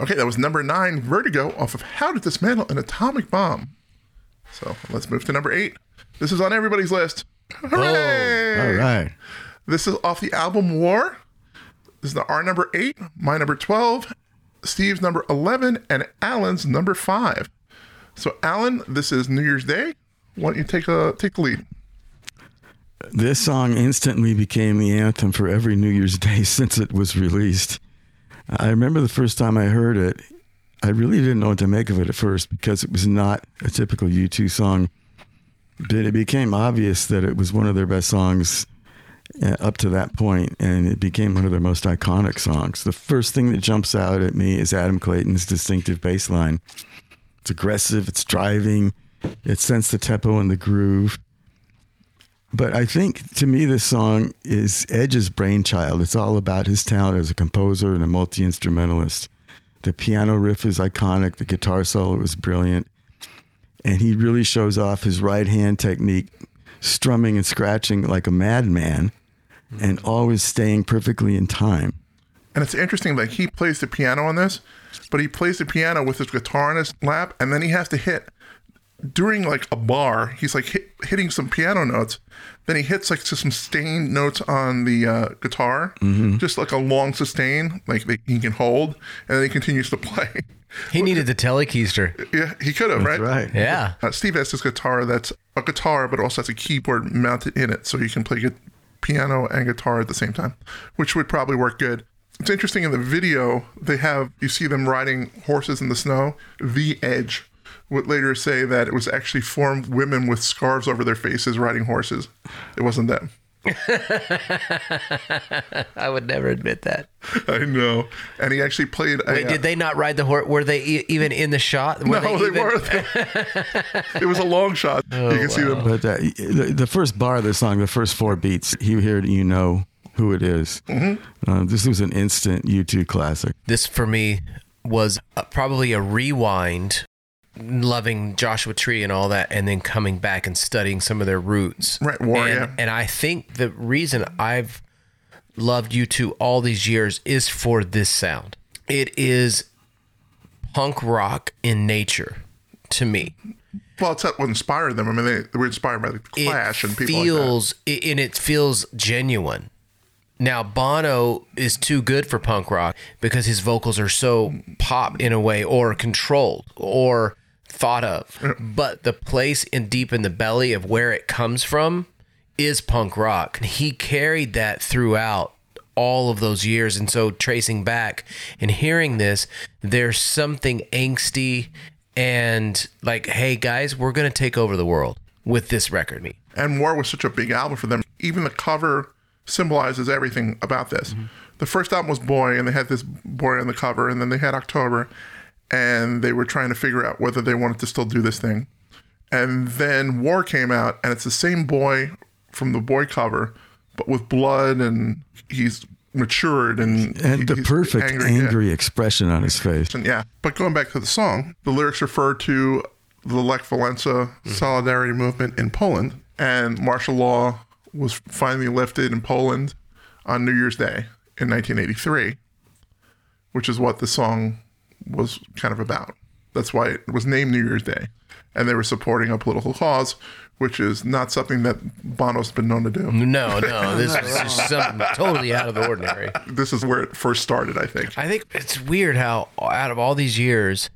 Okay, that was number nine, Vertigo, off of How to Dismantle an Atomic Bomb. So let's move to number eight. This is on everybody's list. Oh, Hooray! All right. This is off the album War. This is the our number eight, my number 12, Steve's number 11, and Alan's number five. So, Alan, this is New Year's Day. Why don't you take, a, take the lead? This song instantly became the anthem for every New Year's Day since it was released. I remember the first time I heard it, I really didn't know what to make of it at first because it was not a typical U2 song. But it became obvious that it was one of their best songs uh, up to that point, and it became one of their most iconic songs. The first thing that jumps out at me is Adam Clayton's distinctive bass line. It's aggressive, it's driving, it sends the tempo and the groove. But I think to me, this song is Edge's brainchild. It's all about his talent as a composer and a multi instrumentalist. The piano riff is iconic, the guitar solo is brilliant. And he really shows off his right hand technique, strumming and scratching like a madman and always staying perfectly in time. And it's interesting, like he plays the piano on this, but he plays the piano with his guitar in his lap, and then he has to hit during like a bar. He's like hit, hitting some piano notes, then he hits like some sustained notes on the uh, guitar, just like a long sustain, like that he can hold, and then he continues to play. He needed the telekeister. yeah, he could have, right? Right. Yeah. Uh, Steve has this guitar that's a guitar, but also has a keyboard mounted in it, so he can play piano and guitar at the same time, which would probably work good. It's interesting in the video, they have, you see them riding horses in the snow. The Edge would later say that it was actually formed women with scarves over their faces riding horses. It wasn't them. I would never admit that. I know. And he actually played a. Did they not ride the horse? Were they e- even in the shot? Were No, they, even- weren't. it was a long shot. Oh, you can see them. But uh, the, the first bar of the song, the first four beats, you hear it, you know who it is. Uh, this was an instant U2 classic. This for me was uh, probably a rewind, loving Joshua Tree and all that, and then coming back and studying some of their roots. Right, war, and, and I think the reason I've loved U2 all these years is for this sound. It is punk rock in nature to me. Well, it's what inspired them. I mean, they, they were inspired by the Clash it and people like feels it, and it feels genuine. Now Bono is too good for punk rock because his vocals are so pop in a way, or controlled, or thought of. But the place in deep in the belly of where it comes from is punk rock. And he carried that throughout all of those years. And so tracing back and hearing this, there's something angsty and like, hey guys, we're gonna take over the world with this record. Me. And War was such a big album for them. Even the cover symbolizes everything about this. Mm-hmm. The first album was Boy, and they had this boy on the cover, and then they had October, and they were trying to figure out whether they wanted to still do this thing. And then War came out, and it's the same boy from the boy cover, but with blood, and he's matured and And the perfect angry, yeah. expression on his face. And yeah, but going back to the song, the lyrics refer to the Lech Walesa mm. solidarity movement in Poland, and martial law was finally lifted in Poland on New Year's Day in 1983, which is what the song was kind of about. That's why it was named New Year's Day, and they were supporting a political cause, which is not something that Bono's been known to do. No, no, this is just something totally out of the ordinary. This is where it first started, I think. I think it's weird how out of all these years,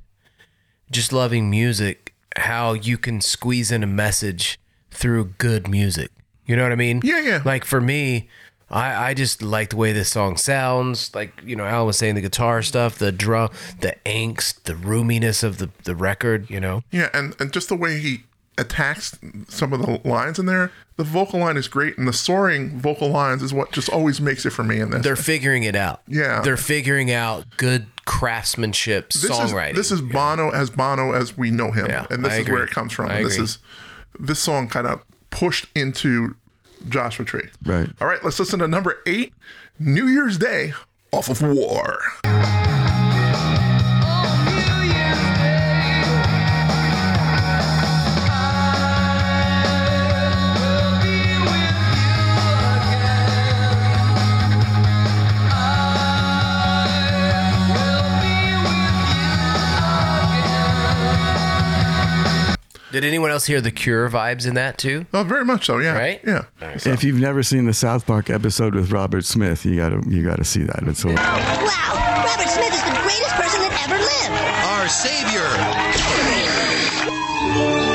just loving music, how you can squeeze in a message through good music. You know what I mean? Yeah, yeah. Like for me, I, I just like the way this song sounds. Like, you know, Alan was saying the guitar stuff, the drum, the angst, the roominess of the, the record, you know? Yeah, and, and just the way he attacks some of the lines in there, the vocal line is great, and the soaring vocal lines is what just always makes it for me in this. They're figuring it out. Yeah. They're figuring out good craftsmanship, this songwriting. Is, this is Bono as Bono as we know him, Yeah, and this I is where it comes from. I and this agree. is this song kind of pushed into Joshua Tree. Right. All right, let's listen to number eight, New Year's Day, off of War. Did anyone else hear the Cure vibes in that too? Oh, very much so. Yeah. Right? Yeah. If you've never seen the South Park episode with Robert Smith, you gotta you gotta see that. It's hilarious. Wow, Robert Smith is the greatest person that ever lived. Our savior.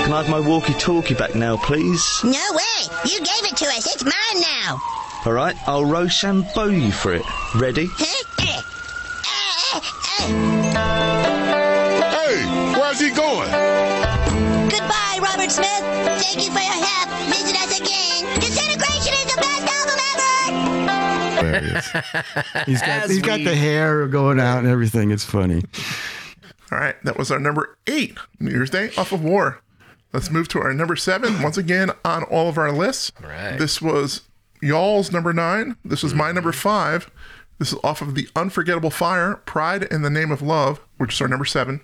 Can I have my walkie-talkie back now, please? No way. You gave it to us. It's mine now. All right, I'll Rochambeau you for it. Ready? Huh? Hey, where's he going? Goodbye, Robert Smith. Thank you for your help. Visit us again. Disintegration is the best album ever. hilarious. He's got As he's got the hair going out and everything. It's funny. All right, that was our number eight, New Year's Day, off of War. Let's move to our number seven, once again on all of our lists. All right. This was y'all's number nine. This was my number mm-hmm. five. This is off of the Unforgettable Fire, Pride in the Name of Love, which is our number seven.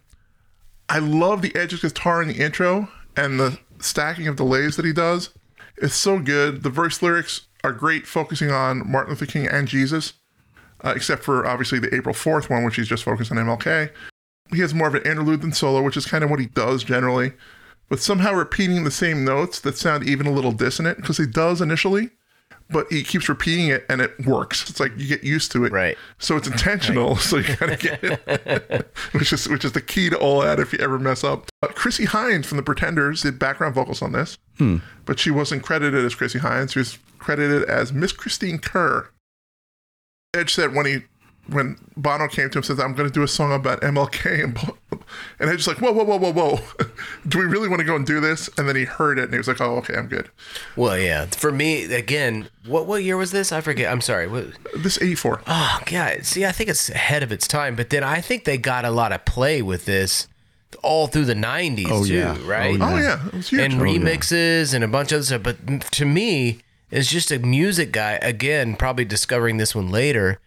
I love the Edge's guitar in the intro and the stacking of delays that he does. It's so good. The verse lyrics are great, focusing on Martin Luther King and Jesus, uh, except for obviously the April 4th one, which he's just focused on MLK. He has more of an interlude than solo, which is kind of what he does generally, but somehow repeating the same notes that sound even a little dissonant because he does initially, but he keeps repeating it and it works. It's like you get used to it, Right. So it's intentional, so you gotta get it, which is which is the key to all that. If you ever mess up, uh, Chrissie Hynde from the Pretenders did background vocals on this, but she wasn't credited as Chrissie Hynde. She was credited as Miss Christine Kerr. Edge said when he when Bono came to him says, "I'm going to do a song about MLK," and and I just like, "Whoa, whoa, whoa, whoa, whoa! do we really want to go and do this?" And then he heard it and he was like, "Oh, okay, I'm good." Well, yeah. For me, again, what what year was this? I forget. I'm sorry. What, This '84. oh, God. See, I think it's ahead of its time. But then I think they got a lot of play with this all through the 90s, Oh, too, yeah. right? Oh yeah, oh, it was huge. and oh, remixes and a bunch of other stuff. But to me, it's just a music guy, again, probably discovering this one later,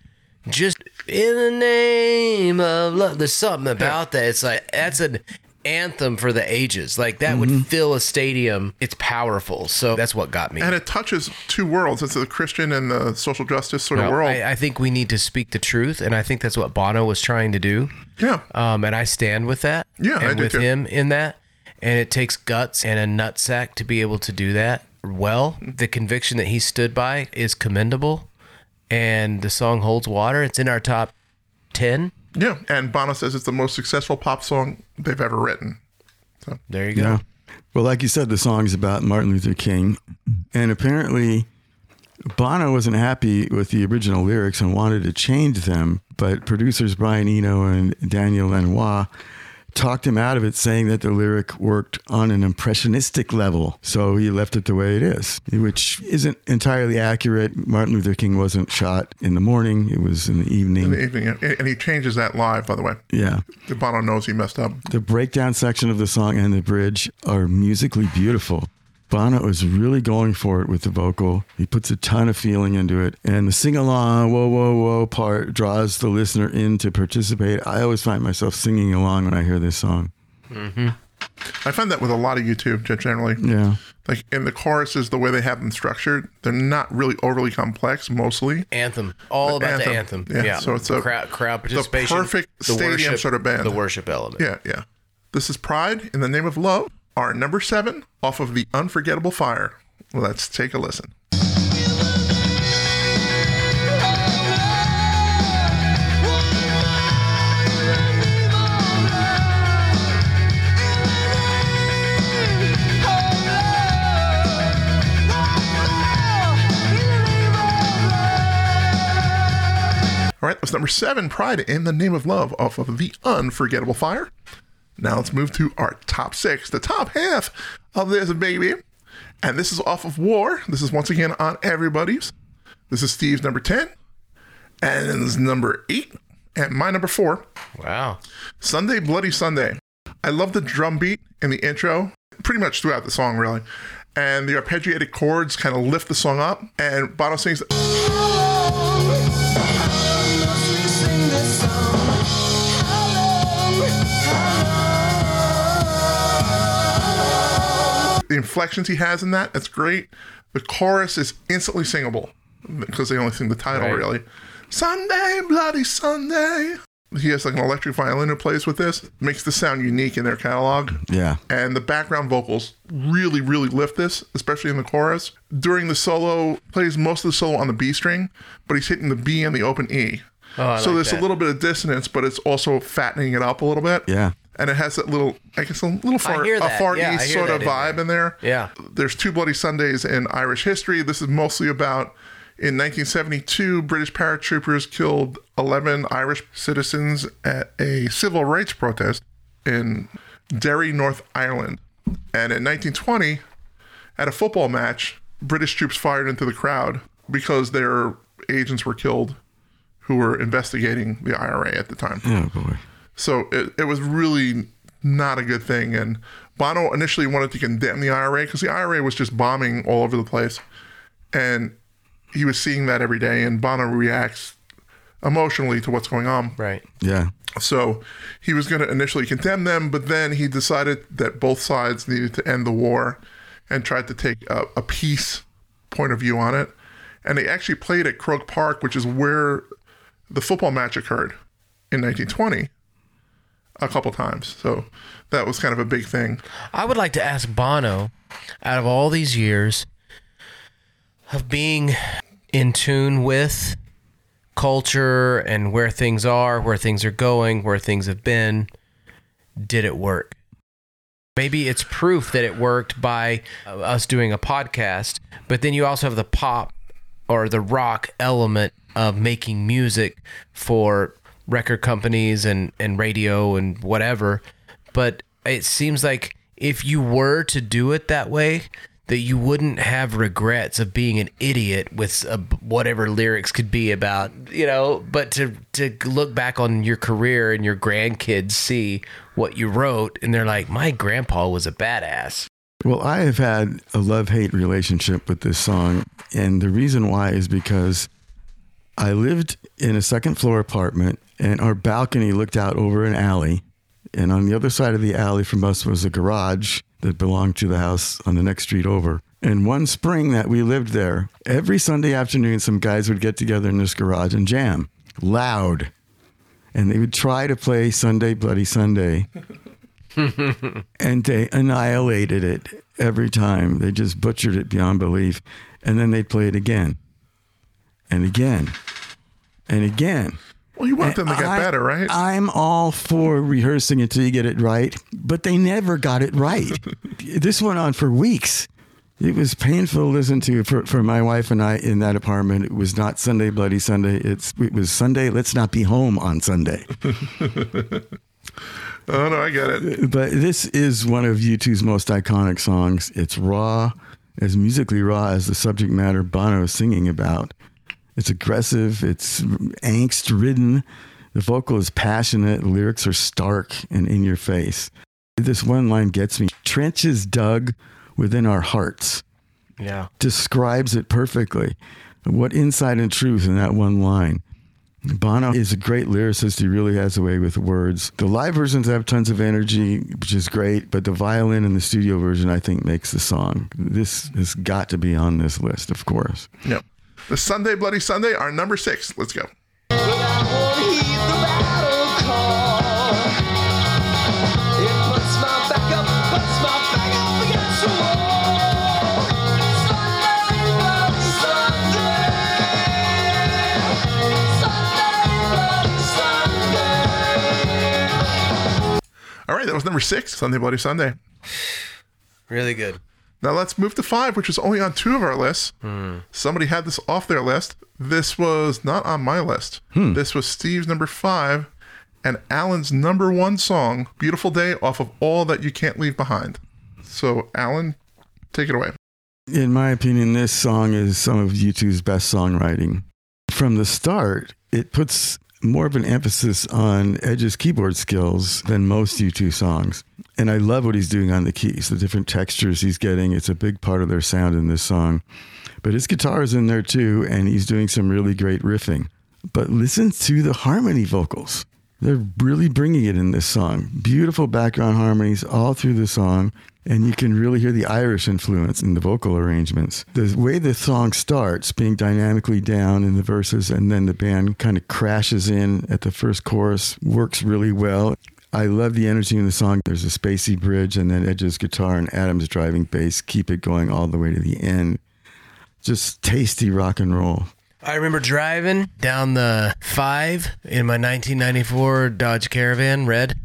just in the name of love, there's something about that. It's like that's an anthem for the ages. Like that would fill a stadium. It's powerful. So that's what got me. and it touches two worlds. It's the Christian and the social justice sort of world. I, I think we need to speak the truth, and I think that's what Bono was trying to do. yeah, Um, and I stand with that. Yeah, I and do with too. him in that. And it takes guts and a nutsack to be able to do that well. The conviction that he stood by is commendable, and the song holds water. It's in our top ten. yeah. And Bono says it's the most successful pop song they've ever written. So there you go. Yeah. Well, like you said, the song's about Martin Luther King. And apparently, Bono wasn't happy with the original lyrics and wanted to change them. But producers Brian Eno and Daniel Lanois talked him out of it, saying that the lyric worked on an impressionistic level. So he left it the way it is, which isn't entirely accurate. Martin Luther King wasn't shot in the morning, it was in the evening. In the evening, and and he changes that live. By the way, yeah. The Bono knows he messed up. The breakdown section of the song and the bridge are musically beautiful. Bono is really going for it with the vocal. He puts a ton of feeling into it. And the sing along, whoa, whoa, whoa part draws the listener in to participate. I always find myself singing along when I hear this song. Mm-hmm. I find that with a lot of U2 generally. Yeah. Like in the choruses, the way they have them structured, they're not really overly complex. Mostly, Anthem, all about the Anthem. anthem. Yeah, so it's a- crowd, crowd the participation, perfect stadium sort of band. the worship element. yeah, yeah. This is Pride in the Name of Love, our number seven off of the Unforgettable Fire. Let's take a listen. All right, that's number seven, Pride in the Name of Love, off of The Unforgettable Fire. Now let's move to our top six, the top half of this baby. And this is off of War. This is once again on everybody's. This is Steve's number 10. And this is number eight. And my number four, Wow. Sunday Bloody Sunday. I love the drum beat in the intro, pretty much throughout the song, really. And the arpeggiated chords kind of lift the song up. And Bono sings, the inflections he has in that, that's great. The chorus is instantly singable because they only sing the title, Right. really. Sunday, bloody Sunday. He has like an electric violin who plays with this, makes the sound unique in their catalog. Yeah. And the background vocals really, really lift this, especially in the chorus. During the solo, plays most of the solo on the B string, but he's hitting the B and the open E. Oh, I so like there's that. a little bit of dissonance, but it's also fattening it up a little bit. Yeah. And it has that little, I guess, a little far, a far Yeah, east sort that of in vibe there. in there. Yeah. There's two Bloody Sundays in Irish history. This is mostly about in 1972, British paratroopers killed 11 Irish citizens at a civil rights protest in Derry, North Ireland. And in 1920, at a football match, British troops fired into the crowd because their agents were killed who were investigating the IRA at the time. Oh, boy. So it, it was really not a good thing. And Bono initially wanted to condemn the IRA because the IRA was just bombing all over the place. And he was seeing that every day. And Bono reacts emotionally to what's going on. Right. Yeah. So he was going to initially condemn them, but then he decided that both sides needed to end the war and tried to take a, a peace point of view on it. And they actually played at Croke Park, which is where the football match occurred in 1920 a couple times. So that was kind of a big thing. I would like to ask Bono, out of all these years of being in tune with culture and where things are, where things are going, where things have been, did it work? Maybe it's proof that it worked by us doing a podcast, but then you also have the pop or the rock element of making music for record companies and, and radio and whatever. But it seems like if you were to do it that way, that you wouldn't have regrets of being an idiot with uh, whatever lyrics could be about, you know, but to to look back on your career and your grandkids see what you wrote and they're like, "My grandpa was a badass." Well, I have had a love hate relationship with this song. And the reason why is because I lived in a second floor apartment and our balcony looked out over an alley. And on the other side of the alley from us was a garage that belonged to the house on the next street over. And one spring that we lived there, every Sunday afternoon, some guys would get together in this garage and jam loud. And they would try to play Sunday Bloody Sunday and they annihilated it every time. They just butchered it beyond belief. And then they'd play it again and again and again. Well, you want them to get I- better, right? I'm all for rehearsing until you get it right, but they never got it right. this went on for weeks. It was painful to listen to for, for my wife and I in that apartment. It was not Sunday Bloody Sunday. It's it was Sunday. Let's not be home on Sunday. oh no, I get it. But this is one of U2's most iconic songs. It's raw, as musically raw as the subject matter Bono is singing about. It's aggressive, it's angst ridden. The vocal is passionate, the lyrics are stark and in your face. This one line gets me trenches dug within our hearts Yeah. describes it perfectly. What insight and truth in that one line. Bono is a great lyricist. He really has a way with words. The live versions have tons of energy, which is great, but the violin in the studio version, I think, makes the song. This has got to be on this list, of course. Yep. The Sunday Bloody Sunday, our number six. Let's go. All right, that was number six, Sunday Bloody Sunday. Really good. Now let's move to five, which is only on two of our lists. Hmm. Somebody had this off their list. This was not on my list. Hmm. This was Steve's number five and Alan's number one song, Beautiful Day, off of All That You Can't Leave Behind. So, Alan, take it away. In my opinion, this song is some of U2's best songwriting. From the start, it puts more of an emphasis on Edge's keyboard skills than most U2 songs. And I love what he's doing on the keys, the different textures he's getting. It's a big part of their sound in this song. But his guitar is in there too, and he's doing some really great riffing. But listen to the harmony vocals. They're really bringing it in this song. Beautiful background harmonies all through the song, and you can really hear the Irish influence in the vocal arrangements. The way the song starts, being dynamically down in the verses, and then the band kind of crashes in at the first chorus, works really well. I love the energy in the song. There's a spacey bridge, and then Edge's guitar and Adam's driving bass keep it going all the way to the end. Just tasty rock and roll. I remember driving down the five in my 1994 Dodge Caravan, red,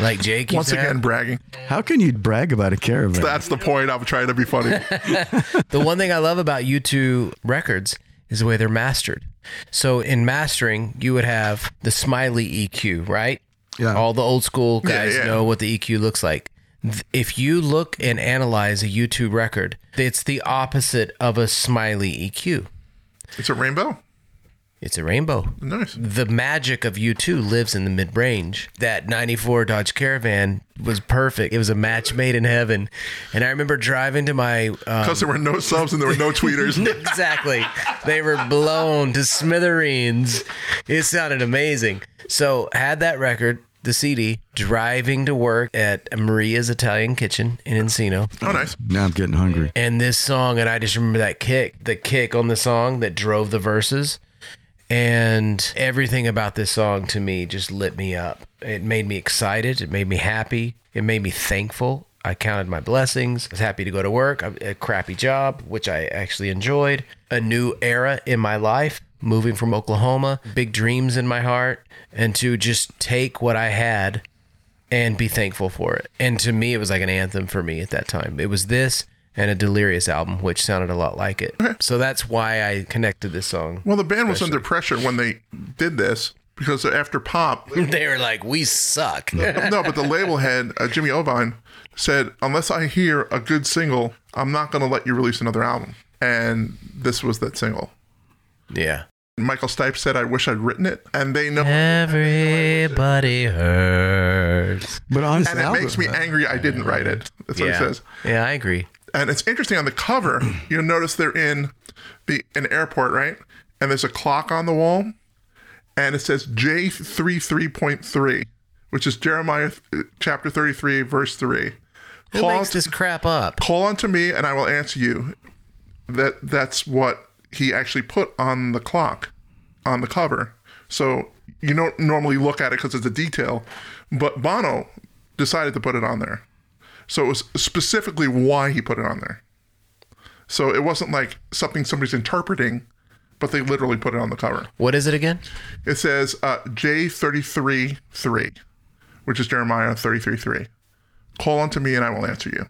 like Jake. Once to have. again, bragging. How can you brag about a caravan? That's the point. I'm trying to be funny. the one thing I love about U2 records is the way they're mastered. So in mastering, you would have the Smiley EQ, right? Yeah. All the old school guys yeah. know what the EQ looks like. If you look and analyze a U2 record, it's the opposite of a Smiley EQ. it's a rainbow. It's a rainbow. Nice. the magic of U2 lives in the mid range. That 94 Dodge Caravan was perfect. It was a match made in heaven. And I remember driving to my. Um, Because there were no subs and there were no tweeters. exactly. They were blown to smithereens. It sounded amazing. So, had that record, the CD, driving to work at Maria's Italian Kitchen in Encino. Oh, nice. Now I'm getting hungry. And this song, and I just remember that kick, the kick on the song that drove the verses. And everything about this song to me just lit me up. It made me excited. It made me happy. It made me thankful. I counted my blessings. I was happy to go to work. A a crappy job, which I actually enjoyed. A new era in my life, moving from Oklahoma, big dreams in my heart, and to just take what I had and be thankful for it. And to me, it was like an anthem for me at that time. It was this and a Delirious album, which sounded a lot like it. So that's why I connected this song. Well, the band was under pressure when they did this because after Pop, They were like, "We suck." no, but the label head, uh, Jimmy Iovine, said, unless I hear a good single, I'm not going to let you release another album. And this was that single. Yeah. Michael Stipe said, I wish I'd written it. And they know. Everybody hurts. But on and it album, makes me angry I didn't write it. That's what yeah. he says. Yeah, I agree. And it's interesting on the cover, you'll notice they're in the an airport, right? And there's a clock on the wall, and it says J33.3, which is Jeremiah uh, chapter 33, verse 3. Who Call, makes this crap up? call unto me, and I will answer you. That that's what he actually put on the clock, on the cover. So you don't normally look at it because it's a detail, but Bono decided to put it on there. So it was specifically why he put it on there. So it wasn't like something somebody's interpreting, but they literally put it on the cover. What is it again? It says uh, J33 3, which is Jeremiah 33 3. Call unto me and I will answer you.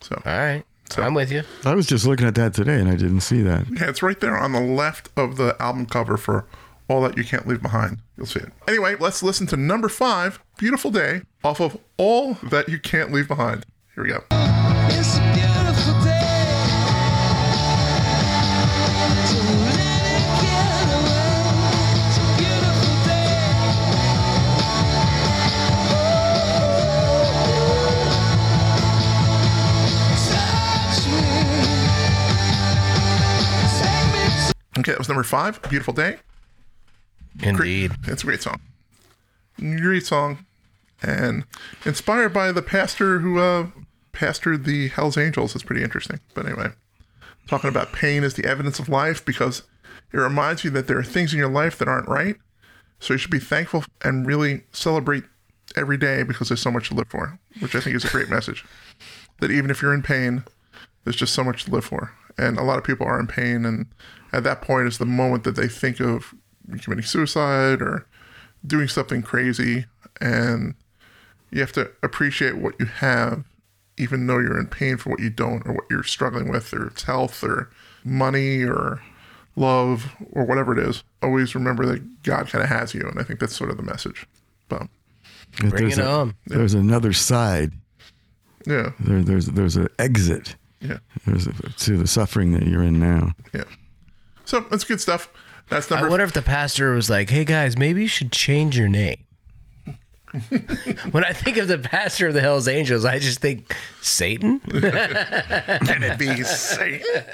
So, All right. I'm with you. I was just looking at that today and I didn't see that. yeah, it's right there on the left of the album cover for All That You Can't Leave Behind. You'll see it. Anyway, let's listen to number five, Beautiful Day, off of All That You Can't Leave Behind. Here we go. Okay, that was number five, Beautiful Day. Indeed. It's a great song. Great song. And inspired by the pastor who uh, pastored the Hells Angels. It's pretty interesting. But anyway, talking about pain as the evidence of life because it reminds you that there are things in your life that aren't right. So you should be thankful and really celebrate every day because there's so much to live for, which I think is a great message. That even if you're in pain, there's just so much to live for. And a lot of people are in pain. And at that point is the moment that they think of committing suicide or doing something crazy. And you have to appreciate what you have, even though you're in pain for what you don't or what you're struggling with, or it's health or money or love or whatever it is. Always remember that God kind of has you. And I think that's sort of the message. But Bring there's it a- on. There's another side. yeah, There, there's there's an exit. yeah, There's a, to the suffering that you're in now. yeah. So that's good stuff. That's I number wonder if the pastor was like, "Hey guys, maybe you should change your name." when I think of the pastor of the Hell's Angels, I just think Satan. Can it be Satan?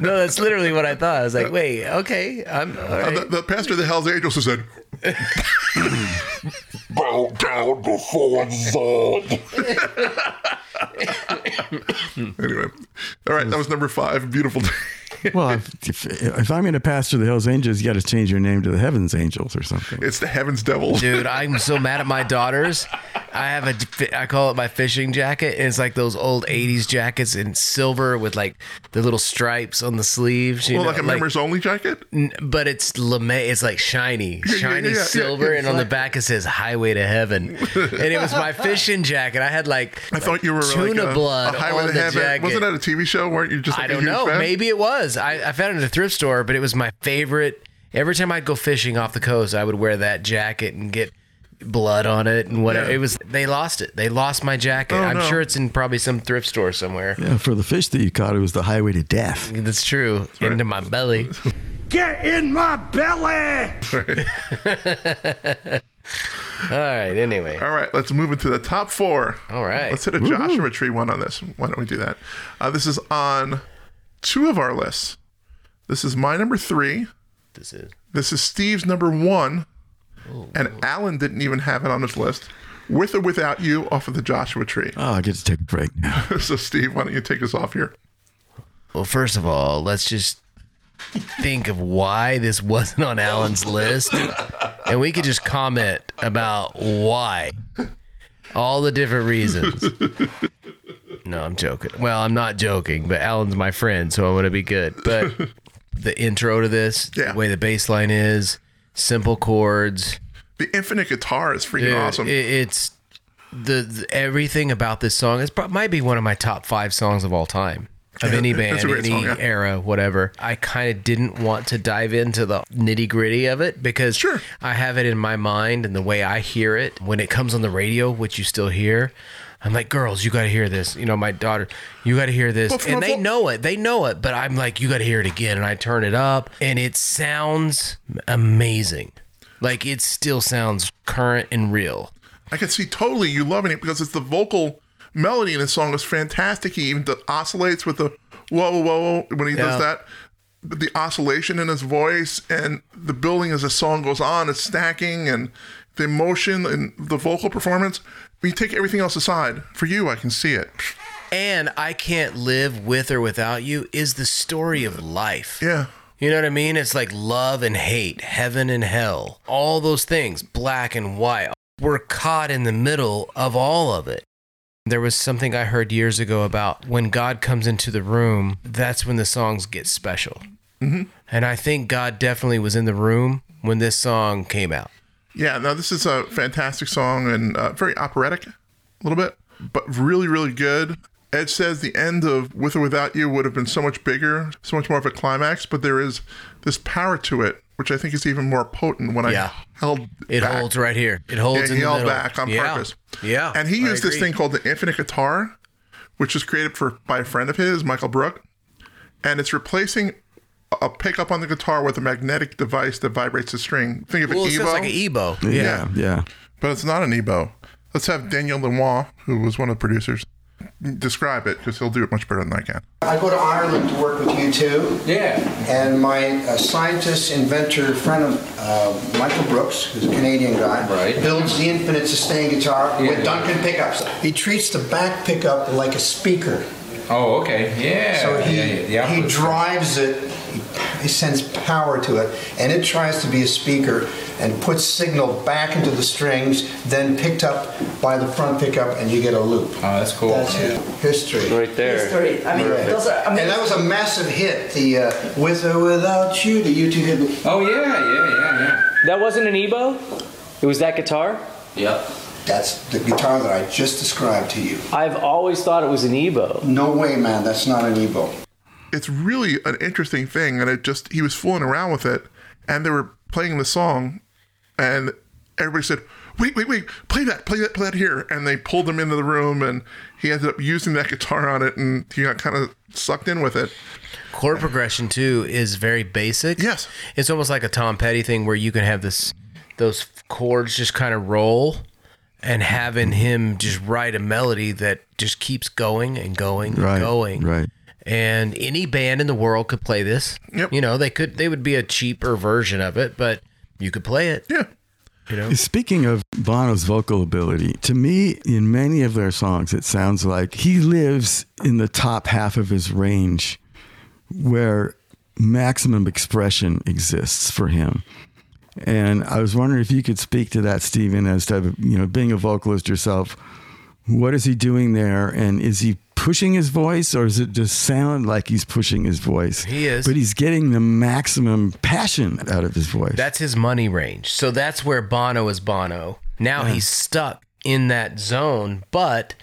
no, that's literally what I thought. I was like, "Wait, okay, I'm all Uh, the, the pastor of the Hells Angels who said, Bow down before God. anyway, all right, that was number five. Beautiful day. Well, if, if, if I'm going to pastor the Hells Angels, you got to change your name to the Heavens Angels or something. It's the Heavens Devils. Dude, I'm so mad at my daughters. I have a, I call it my fishing jacket, and it's like those old '80s jackets in silver with like the little stripes on the sleeves. You Well, know, like a members only jacket. N- but it's lame. It's like shiny, yeah, shiny yeah, yeah, silver, yeah, and on the back it says "Highway to Heaven." and it was my fishing jacket. I had like I thought you were tuna like a, blood a highway on to the heaven. jacket. Wasn't that a TV show? Weren't you just? Like I a don't huge know. fan? Maybe it was. I, I found it at a thrift store, but it was my favorite. Every time I'd go fishing off the coast, I would wear that jacket and get blood on it and whatever. Yeah. It was. They lost it. They lost my jacket. Oh, I'm no. sure it's in probably some thrift store somewhere. Yeah, for the fish that you caught, it was the highway to death. That's true. Into my belly. Get in my belly! All right. Anyway. All right, let's move into the top four. All right. Let's hit a Joshua Tree one on this. Why don't we do that? Uh, this is on two of our lists. This is my number three. This is. This is Steve's number one. And Alan didn't even have it on his list. With or without you off of the Joshua Tree. Oh, I get to take a break now. so, Steve, why don't you take us off here? Well, first of all, let's just think of why this wasn't on Alan's list, and we could just comment about why. All the different reasons. No, I'm joking. Well, I'm not joking, but Alan's my friend, so I want to be good. But the intro to this, Yeah. the way the bass line is, simple chords. The infinite guitar is freaking Dude, awesome. it- it's the, the everything about this song is pro- might be one of my top five songs of all time of Yeah, any band, any song, yeah. era, whatever. I kind of didn't want to dive into the nitty gritty of it because Sure. I have it in my mind and the way I hear it when it comes on the radio, which you still hear. I'm like, girls, you got to hear this. You know, my daughter, you got to hear this. Well, and they vo- know it. They know it. But I'm like, you got to hear it again. And I turn it up and it sounds amazing. Like it still sounds current and real. I can see totally you loving it because it's the vocal melody in the song is fantastic. He even oscillates with the whoa whoa whoa when he Yeah. does that. But The oscillation in his voice and the building as the song goes on, it's stacking and the emotion and the vocal performance. You take everything else aside, for you, I can see it. And I Can't Live With or Without You is the story of life. Yeah. You know what I mean? It's like love and hate, heaven and hell, all those things, black and white. We're caught in the middle of all of it. There was something I heard years ago about when God comes into the room, that's when the songs get special. Mm-hmm. And I think God definitely was in the room when this song came out. Yeah, no, this is a fantastic song and uh, very operatic, a little bit, but really, really good. Ed says the end of With or Without You would have been so much bigger, so much more of a climax, but there is this power to it, which I think is even more potent when Yeah. I held It back. holds right here. It holds Yeah, in he the held middle. back on Yeah. purpose. Yeah. And he I used this thing called the Infinite Guitar, which was created for by a friend of his, Michael Brook, and it's replacing a pickup on the guitar with a magnetic device that vibrates the string. Think of Well, an it EBow. sounds like an EBow. Yeah, Yeah. yeah. but it's not an EBow. Let's have Daniel Lanois, who was one of the producers, describe it because he'll do it much better than I can. I go to Ireland to work with U2. Yeah. And my uh, scientist, inventor, friend of uh, Michael Brooks, who's a Canadian guy, Right. builds the infinite sustain guitar Yeah. with Duncan pickups. He treats the back pickup like a speaker. Oh, okay. Yeah. So he, yeah, yeah, he drives it, he, he sends power to it, and it tries to be a speaker and puts signal back into the strings, then picked up by the front pickup, and you get a loop. Oh, that's cool. That's yeah. history. Right there. History. I mean, those are. I mean, And that was a massive hit. The uh, "With or Without You," the U2 hit. Oh yeah, yeah, yeah, yeah. That wasn't an EBow? It was that guitar? Yep. That's the guitar that I just described to you. I've always thought it was an EBow. No way, man. That's not an EBow. It's really an interesting thing, and it just he was fooling around with it, and they were playing the song, and everybody said, "Wait, wait, wait! Play that, play that, play that here!" And they pulled him into the room, and he ended up using that guitar on it, and he got kind of sucked in with it. chord progression too is very basic. Yes. It's almost like a Tom Petty thing where you can have this those chords just kind of roll and having him just write a melody that just keeps going and going and Right, going. right. And any band in the world could play this. Yep. You know, they could they would be a cheaper version of it, but you could play it. Yeah, You know? Speaking of Bono's vocal ability, to me, in many of their songs, it sounds like he lives in the top half of his range where maximum expression exists for him. And I was wondering if you could speak to that, Stephen, as to, you know, being a vocalist yourself, what is he doing there? And is he pushing his voice or does it just sound like he's pushing his voice? He is. But he's getting the maximum passion out of his voice. That's his money range. So that's where Bono is Bono. Now he's stuck in that zone, but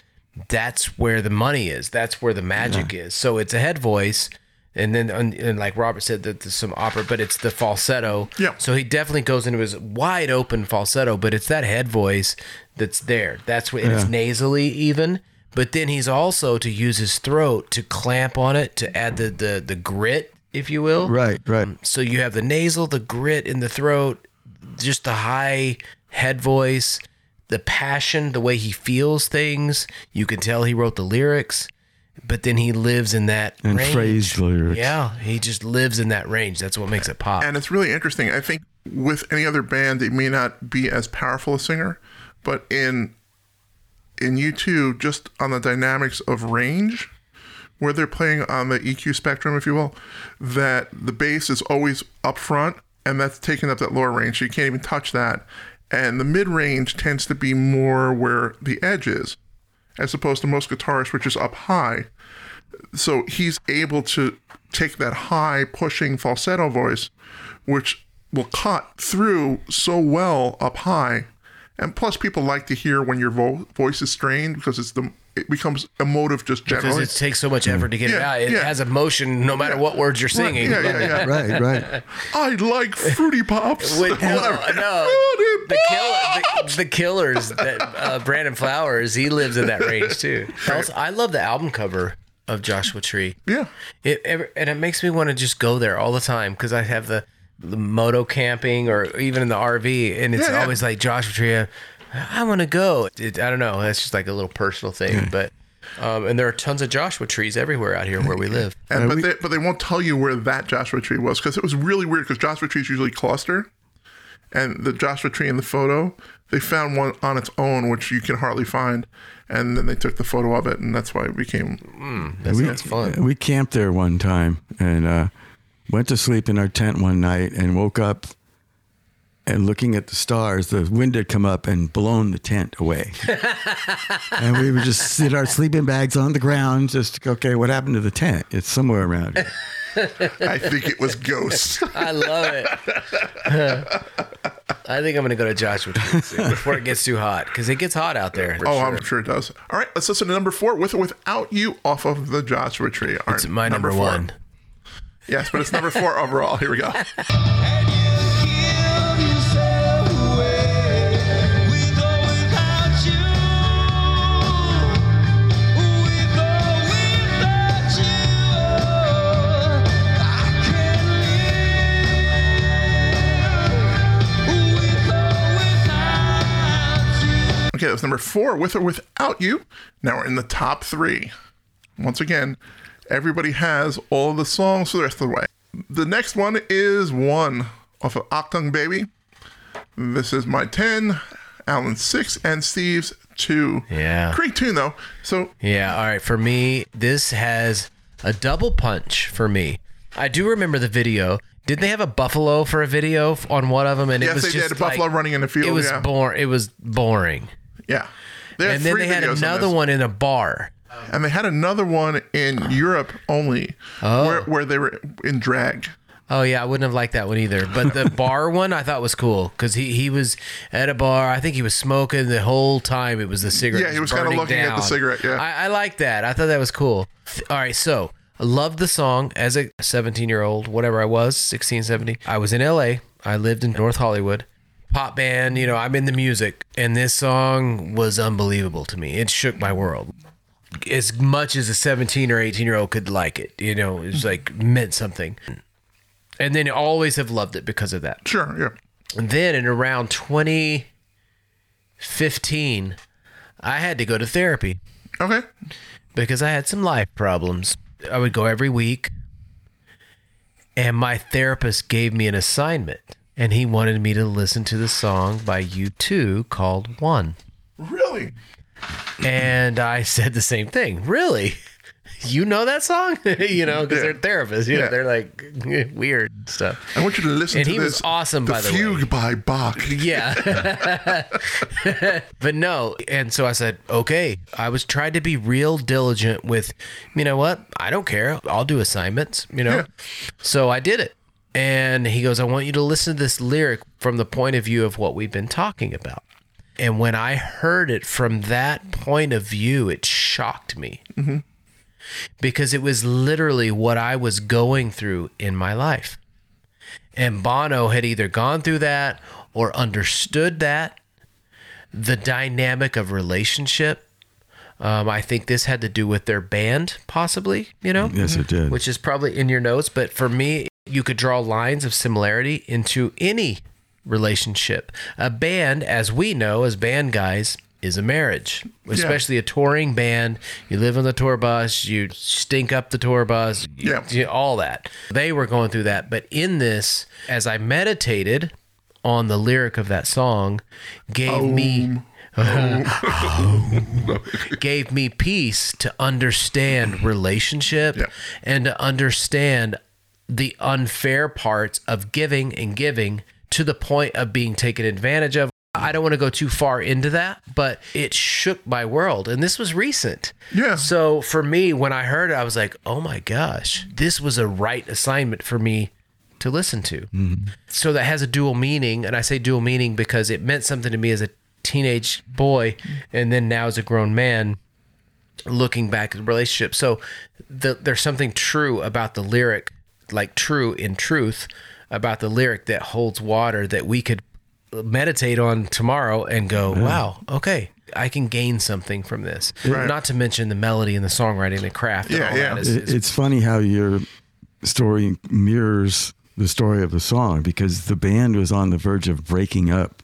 that's where the money is. That's where the magic is. So it's a head voice. And then, and, and like Robert said, that there's some opera, but it's the falsetto. Yeah. So he definitely goes into his wide open falsetto, but it's that head voice that's there. That's what and it's nasally even. But then he's also to use his throat to clamp on it to add the the, the grit, if you will. right, right. So you have the nasal, the grit in the throat, just the high head voice, the passion, the way he feels things. You can tell he wrote the lyrics, but then he lives in that And range. phrased lyrics. Yeah, he just lives in that range. That's what makes it pop. and it's really interesting. I think with any other band, they may not be as powerful a singer, but in in U2, just on the dynamics of range, where they're playing on the EQ spectrum, if you will, that the bass is always up front, and that's taking up that lower range, so you can't even touch that. And the mid range tends to be more where the edge is, as opposed to most guitarists, which is up high. So he's able to take that high pushing falsetto voice, which will cut through so well up high And plus, people like to hear when your vo- voice is strained because it's the it becomes emotive just Because generally. it takes so much effort to get it out. It yeah. has emotion no matter what words you're singing. Yeah, yeah, yeah. Right, right. I like fruity pops. With, no, Whatever. no, the, kill, the, the killers that uh, Brandon Flowers, he lives in that range too. Also, I love the album cover of Joshua Tree. Yeah. It, ever- and it makes me want to just go there all the time because I have the, the moto camping or even in the RV, and it's Yeah, yeah. always like Joshua Tree. I, I want to go. It, I don't know. That's just like a little personal thing, but. Um, and there are tons of Joshua trees everywhere out here where we live. And, but they but they won't tell you where that Joshua tree was because it was really weird because Joshua trees usually cluster, and the Joshua tree in the photo they found one on its own which you can hardly find, and then they took the photo of it and that's why it became. That's, we, that's fun. We camped there one time and uh, went to sleep in our tent one night and woke up and looking at the stars, the wind had come up and blown the tent away. and we would just sit our sleeping bags on the ground, just okay, what happened to the tent? It's somewhere around here. I think it was ghosts. I love it. I think I'm gonna go to Joshua Tree soon before it gets too hot because it gets hot out there. oh, sure. I'm sure it does. All right, let's listen to number four with or without you off of the Joshua tree. All It's right, my number, four. one. Yes, but it's number four overall. Here we go. Okay, that was number four, with or without you. Now we're in the top three. Once again, everybody has all the songs for the rest of the way. The next one is one off of Achtung Baby. This is my 10, Alan's 6, and Steve's 2. Yeah. Great tune, though. So, Yeah. All right. For me, this has a double punch for me. I do remember the video. Did they have a buffalo for a video on one of them? And it was they just did. A buffalo like- running in the field. It was yeah. bor- It was boring. Yeah. And then they had videos on another one in a bar. And they had another one in Europe only, oh. where, where they were in drag. Oh yeah, I wouldn't have liked that one either. But the bar one I thought was cool because he he was at a bar. I think he was smoking the whole time. It was the cigarette. Yeah, he was kinda burning looking at the cigarette, yeah. I, I like that. I thought that was cool. All right, so I loved the song as a 17 year old, whatever I was, 16, 17. I was in LA. I lived in North Hollywood. Pop band, you know, I'm in the music, and this song was unbelievable to me. It shook my world as much as a 17 or 18 year old could like it. You know, it was mm-hmm. like meant something. And then always have loved it because of that. Sure, yeah. And then in around 2015, I had to go to therapy Okay. because I had some life problems. I would go every week, and my therapist gave me an assignment, and he wanted me to listen to the song by U2 called One. Really? And I said the same thing. Really? You know that song? you know, because Yeah. they're therapists. You Yeah. know, they're like weird stuff. I want you to listen And to he this. was awesome, the by the Fugue way. by Bach. Yeah. but no. And so I said, okay. I was trying to be real diligent with, you know what? I don't care. I'll do assignments, you know? Yeah. So I did it. And he goes, I want you to listen to this lyric from the point of view of what we've been talking about. And when I heard it from that point of view, it shocked me Mm-hmm. because it was literally what I was going through in my life. And Bono had either gone through that or understood that. The dynamic of relationship. Um, I think this had to do with their band, possibly, you know? Yes, it did. Which is probably in your notes. But for me, you could draw lines of similarity into any relationship. A band, as we know, as band guys, is a marriage, especially a touring band. You live on the tour bus, you stink up the tour bus, you- Yeah. you- all that. They were going through that. But in this, as I meditated on the lyric of that song, gave me. gave me peace to understand relationship Yeah. and to understand the unfair parts of giving and giving to the point of being taken advantage of. I don't want to go too far into that, but it shook my world. And this was recent. Yeah. So for me, when I heard it, I was like, oh my gosh, this was a right assignment for me to listen to. Mm-hmm. So that has a dual meaning. And I say dual meaning because it meant something to me as a teenage boy, and then now as a grown man, looking back at the relationship. So the, there's something true about the lyric, like true in truth, about the lyric that holds water that we could meditate on tomorrow and go, wow, okay. I can gain something from this. Right. Not to mention the melody and the songwriting and the craft. and Yeah, all yeah. that is- It- is it's funny how your story mirrors the story of the song because the band was on the verge of breaking up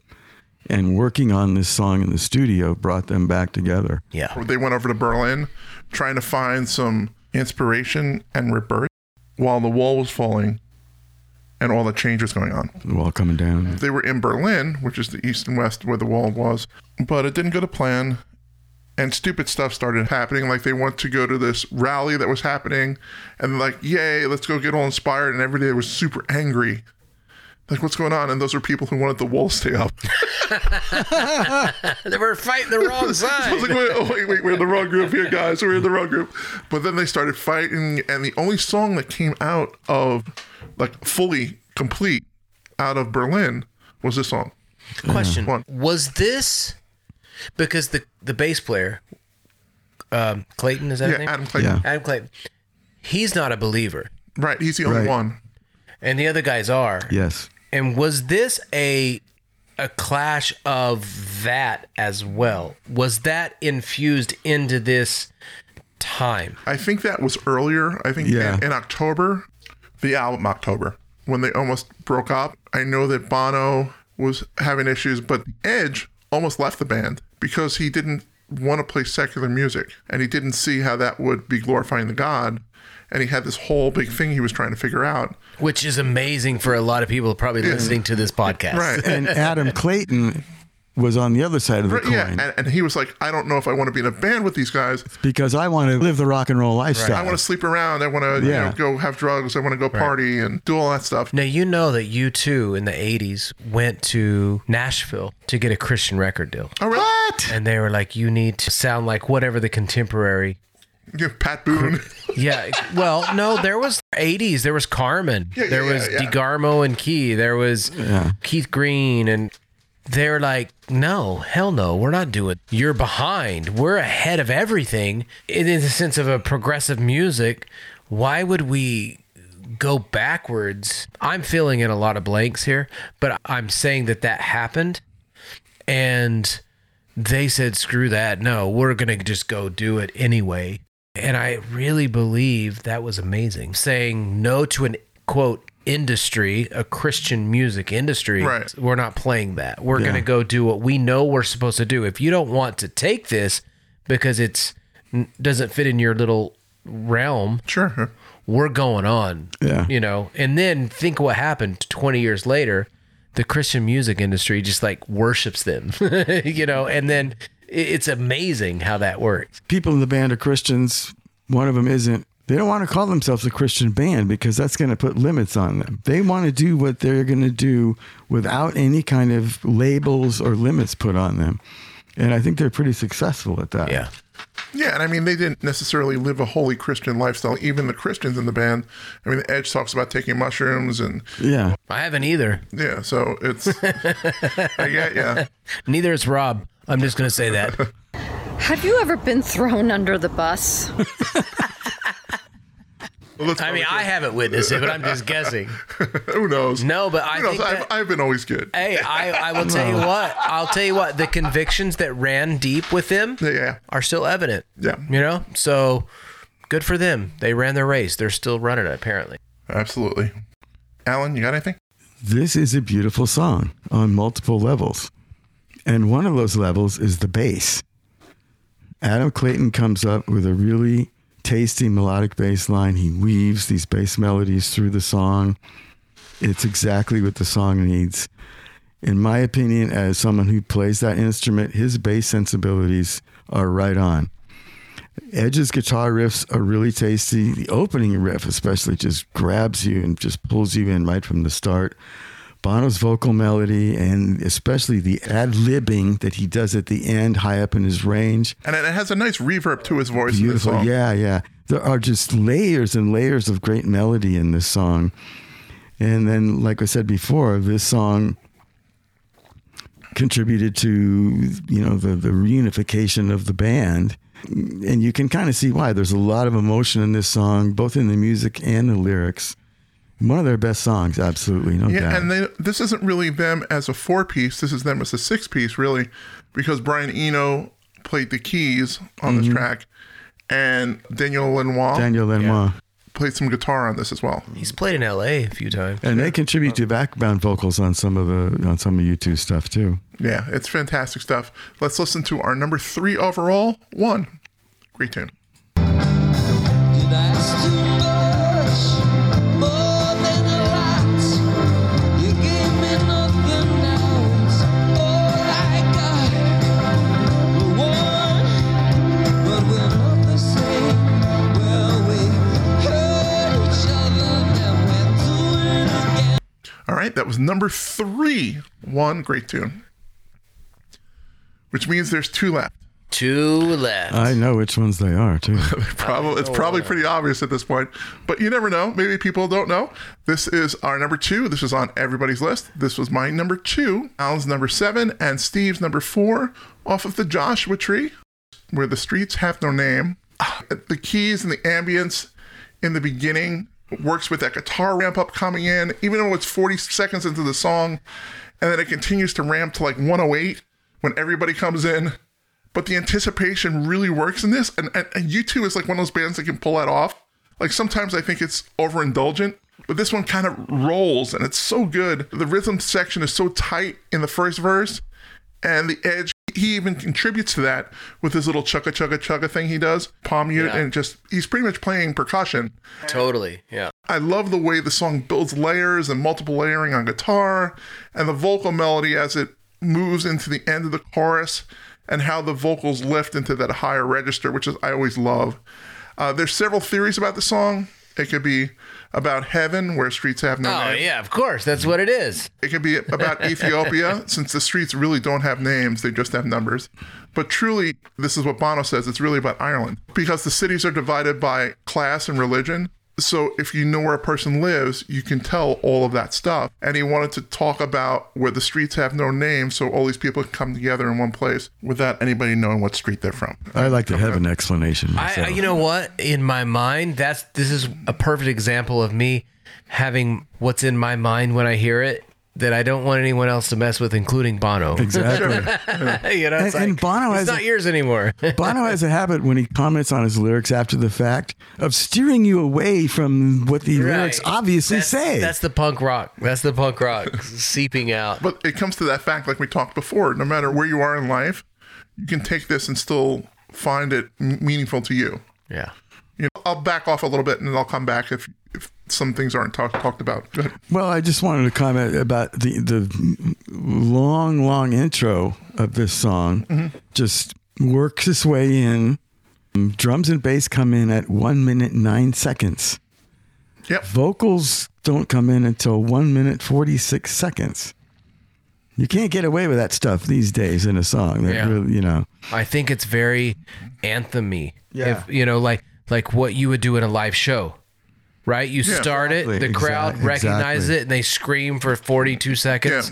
and working on this song in the studio brought them back together. Yeah. They went over to Berlin trying to find some inspiration and rebirth while the wall was falling and all the change was going on. The wall coming down. They were in Berlin, which is the east and west where the wall was, but it didn't go to plan. And stupid stuff started happening. Like they went to go to this rally that was happening, and like, yay, let's go get all inspired. And everybody was super angry. Like, what's going on? And those are people who wanted the wall to stay up. they were fighting the wrong I was side. like, wait, oh, wait, wait, we're in the wrong group here, guys. We're in the wrong group. But then they started fighting, and the only song that came out of, like, fully complete out of Berlin was this song. Question: One. Was this because the the bass player, um, Clayton, is that his Yeah, name? Adam Clayton. Yeah. Adam Clayton. He's not a believer, Right, he's the only Right. one. and the other guys are. Yes. And was this a a clash of that as well? Was that infused into this time? I think that was earlier. I think Yeah. in, in October, the album October, when they almost broke up. I know that Bono was having issues, but Edge almost left the band because he didn't want to play secular music and he didn't see how that would be glorifying the God. And he had this whole big thing he was trying to figure out. Which is amazing for a lot of people probably listening to this podcast. Right. And Adam Clayton was on the other side of the coin yeah, and, and he was like, I don't know if I want to be in a band with these guys. because I want to live the rock and roll lifestyle. I want to sleep around. I want to you know, go have drugs. I want to go party and do all that stuff. Now you know that U2 in the '80s went to Nashville to get a Christian record deal, oh, All right. What? and they were like, "You need to sound like whatever the contemporary." Yeah, Pat Boone. Yeah, well, no, there was '80s. There was Carman. Yeah, yeah, there was yeah. DeGarmo and Key. There was Keith Green, and they're like, "No, hell no, we're not doing. You're behind. We're ahead of everything in the sense of a progressive music. Why would we?" go backwards. I'm filling in a lot of blanks here, but I'm saying that that happened and they said screw that. No, we're going to just go do it anyway. And I really believe that was amazing. Saying no to an quote industry, a Christian music industry. Right. We're not playing that. We're Yeah. going to go do what we know we're supposed to do. If you don't want to take this because it's doesn't fit in your little realm, Sure. we're going on. Yeah. You know, and then think what happened 20 years later. The Christian music industry just like worships them, you know, and then i- it's amazing how that works. People in the band are Christians. One of them isn't. They don't want to call themselves a Christian band because that's going to put limits on them. They want to do what they're going to do without any kind of labels or limits put on them. And I think they're pretty successful at that. Yeah. Yeah, and I mean, they didn't necessarily live a holy Christian lifestyle. Even the Christians in the band. I mean, Edge talks about taking mushrooms, and Yeah. I haven't either. yeah, so it's. I get yeah. Neither is Rob. I'm just going to say that. Have you ever been thrown under the bus? Well, I mean, not- I haven't witnessed it, but I'm just guessing. Who knows? No, but I Who knows? think I've, that- I've been always good. Hey, I, I will tell you what. I'll tell you what. The convictions that ran deep with them Yeah, yeah, are still evident. yeah. You know, so good for them. They ran their race. They're still running it, apparently. Absolutely. Alan, you got anything? This is a beautiful song on multiple levels. And one of those levels is the bass. Adam Clayton comes up with a really tasty melodic bass line. He weaves these bass melodies through the song. It's exactly what the song needs. In my opinion, as someone who plays that instrument, his bass sensibilities are right on. Edge's guitar riffs are really tasty. The opening riff, especially, just grabs you and just pulls you in right from the start. Bono's vocal melody and especially the ad libbing that he does at the end, high up in his range. And it has a nice reverb to his voice in this Beautiful. Yeah, yeah. There are just layers and layers of great melody in this song. And then, like I said before, this song contributed to you know the the reunification of the band and you can kind of see why there's a lot of emotion in this song both in the music and the lyrics one of their best songs absolutely no yeah, doubt and they, this isn't really them as a four piece. This is them as a six piece, really, because Brian Eno played the keys on this Mhm. track, and Daniel Lanois. Daniel Lanois. played some guitar on this as well. He's played in L.A. a few times. and they contribute to background vocals on some of the on some of U2 stuff too Yeah, it's fantastic stuff. Let's listen to our number three overall one. Great tune. All right, that was number three. One great tune. Which means there's two left. Two left. i know which ones they are too Probably it's probably pretty obvious at this point, but you never know. Maybe people don't know. This is our number two. This is on everybody's list. This was my number two, Alan's number seven, and Steve's number four off of the Joshua Tree, where the streets have no name. Ah, the keys and the ambience in the beginning works with that guitar ramp up coming in, even though it's 40 seconds into the song, and then it continues to ramp to like 108 when everybody comes in. But the anticipation really works in this, and, and, and U2 is like one of those bands that can pull that off. Like sometimes I think it's overindulgent, but this one kind of rolls and it's so good. The rhythm section is so tight in the first verse, and the edge. He even contributes to that with his little chugga chugga chugga thing he does, palm mute, Yeah. and just he's pretty much playing percussion. Totally. Yeah. I love the way the song builds layers and multiple layering on guitar, and the vocal melody as it moves into the end of the chorus, and how the vocals lift into that higher register, which is I always love. Uh, there's several theories about the song. It could be about heaven, where streets have no oh, names. Oh name. yeah, of course. That's what it is. It could be about Ethiopia, since the streets really don't have names, they just have numbers. But truly, this is what Bono says it's really about Ireland because the cities are divided by class and religion. So if you know where a person lives, you can tell all of that stuff. And he wanted to talk about where the streets have no name, so all these people can come together in one place without anybody knowing what street they're from. i like to have an explanation I. I, you know what? In my mind, that's this is a perfect example of me having what's in my mind when I hear it that I don't want anyone else to mess with, including Bono. Exactly. you know, it's And- and Bono it's has not a- yours anymore. Bono has a habit when he comments on his lyrics after the fact of steering you away from what the lyrics obviously That's- say. That's the punk rock. That's the punk rock seeping out. But it comes to that fact, like we talked before, no matter where you are in life, you can take this and still find it m- meaningful to you. Yeah. You know, I'll back off a little bit and then I'll come back if, if some things aren't talk, talked about. Go ahead. Well, I just wanted to comment about the the long, long intro of this song. Mm-hmm. Just works its way in. Drums and bass come in at one minute nine seconds. Yep. Vocals don't come in until one minute forty six seconds. You can't get away with that stuff these days in a song. That Yeah. really, you know. I think it's very anthem-y. Yeah. If, you know, like like what you would do in a live show. Right? You Yeah, start it, the exactly, crowd exact- recognizes exactly. it and they scream for 42 seconds.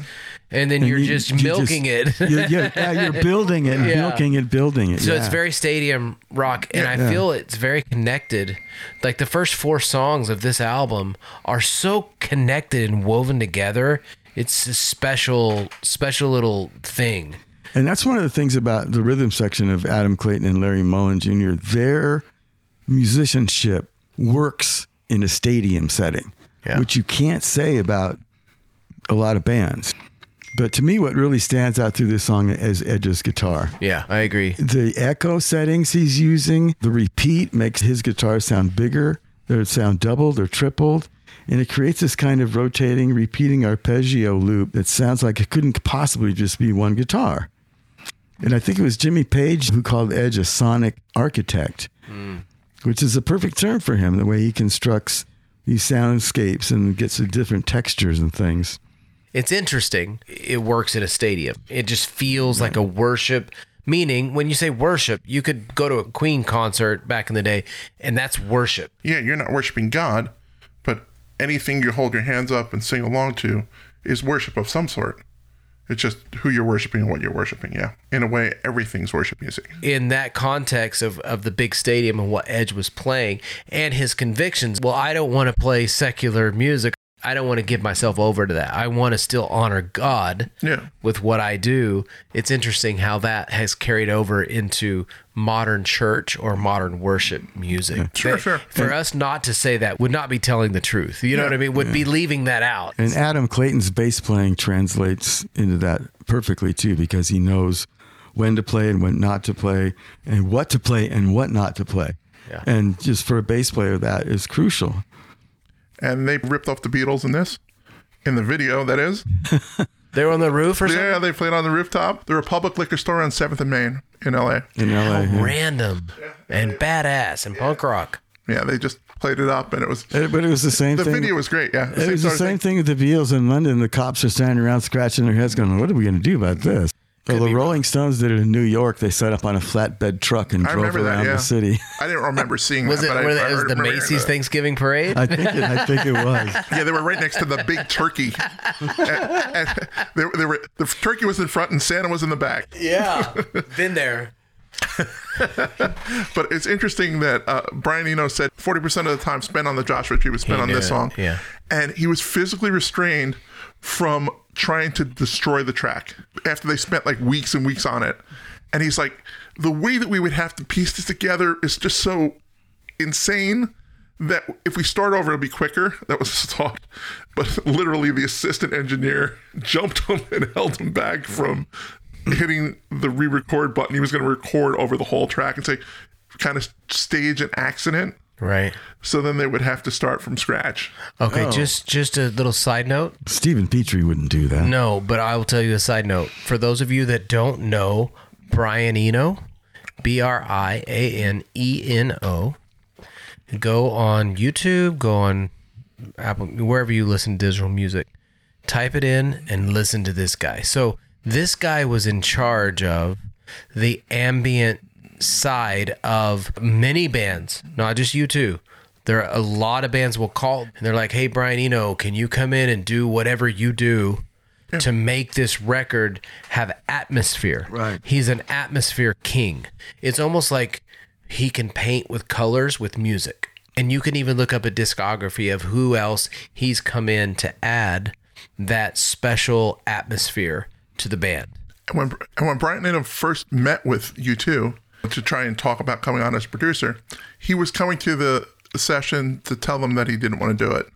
And then And you're you- just you just- milking it. you're- you're- yeah, you're building it, Yeah. milking it, building it. So it's very stadium rock, and I Yeah. feel it's very connected. Like the first four songs of this album are so connected and woven together. It's a special, special little thing. And that's one of the things about the rhythm section of Adam Clayton and Larry Mullen Jr. Their musicianship works in a stadium setting, which you can't say about a lot of bands. But to me, what really stands out through this song is Edge's guitar. Yeah, I agree. The echo settings he's using, the repeat makes his guitar sound bigger. They sound doubled or tripled. And it creates this kind of rotating, repeating arpeggio loop that sounds like it couldn't possibly just be one guitar. And I think it was Jimmy Page who called Edge a sonic architect, hmm. Which is a perfect term for him, the way he constructs these soundscapes and gets the different textures and things. It's interesting. It works in a stadium. It just feels like a worship. Meaning, when you say worship, you could go to a Queen concert back in the day, and that's worship. Yeah, you're not worshiping God, but anything you hold your hands up and sing along to is worship of some sort. It's just who you're worshiping and what you're worshiping. Yeah. In a way, everything's worship music. in that context of, of the big stadium and what Edge was playing and his convictions, well, I don't want to play secular music. I don't want to give myself over to that. I want to still honor God Yeah. with what I do. It's interesting how that has carried over into modern church or modern worship music. Sure, That- sure. For us not to say that would not be telling the truth. You know what I mean? Would be leaving that out. And Adam Clayton's bass playing translates into that perfectly too, because he knows when to play and when not to play, and what to play and what not to play. Yeah. And just for a bass player, that is crucial. And they ripped off the Beatles in this, in the video, that is. They were on the roof or something? Yeah, they played on the rooftop. They're a public liquor store on 7th and Main in LA. In LA, yeah. Random and badass and punk rock. Yeah, they just played it up and it was. Uh, But it was the same thing. The thing. video was great, yeah. It was the sort of same thing with the Beatles in London. The cops are standing around scratching their heads, going, "What are we going to do about this?" Well, the Rolling Stones did it in New York. They set up on a flatbed truck and I drove remember that, around yeah. the city. I didn't remember seeing Was that. it, but I- they- I it was the Macy's that. Thanksgiving parade? I think it, I think it was. Yeah, they were right next to the big turkey. and, and they, they were the turkey was in front and Santa was in the back. Yeah, been there. But it's interesting that uh, Brian Eno said 40% of the time spent on the Joshua Tree was spent on this it, song. yeah. And he was physically restrained from trying to destroy the track after they spent like weeks and weeks on it. And he's like, the way that we would have to piece this together is just so insane that if we start over, it'll be quicker. That was his thought. But literally, the assistant engineer jumped him and held him back from hitting the re record button. He was going to record over the whole track and say, kind of stage an accident. Right. So then they would have to start from scratch. Okay, Oh. just just a little side note. Stephen Petrie wouldn't do that. No, but I will tell you a side note. For those of you that don't know Brian Eno, B R I A N E N O, go on YouTube, go on Apple, wherever you listen to digital music, type it in and listen to this guy. So this guy was in charge of the ambient side of many bands, not just you two. There are a lot of bands will call and they're like, "Hey Brian Eno, can you come in and do whatever you do to make this record have atmosphere?" Right. He's an atmosphere king. It's almost like he can paint with colors with music. And you can even look up a discography of who else he's come in to add that special atmosphere to the band. And when, and when Brian Eno first met with U2 to try and talk about coming on as producer, he was coming to the session to tell them that he didn't want to do it.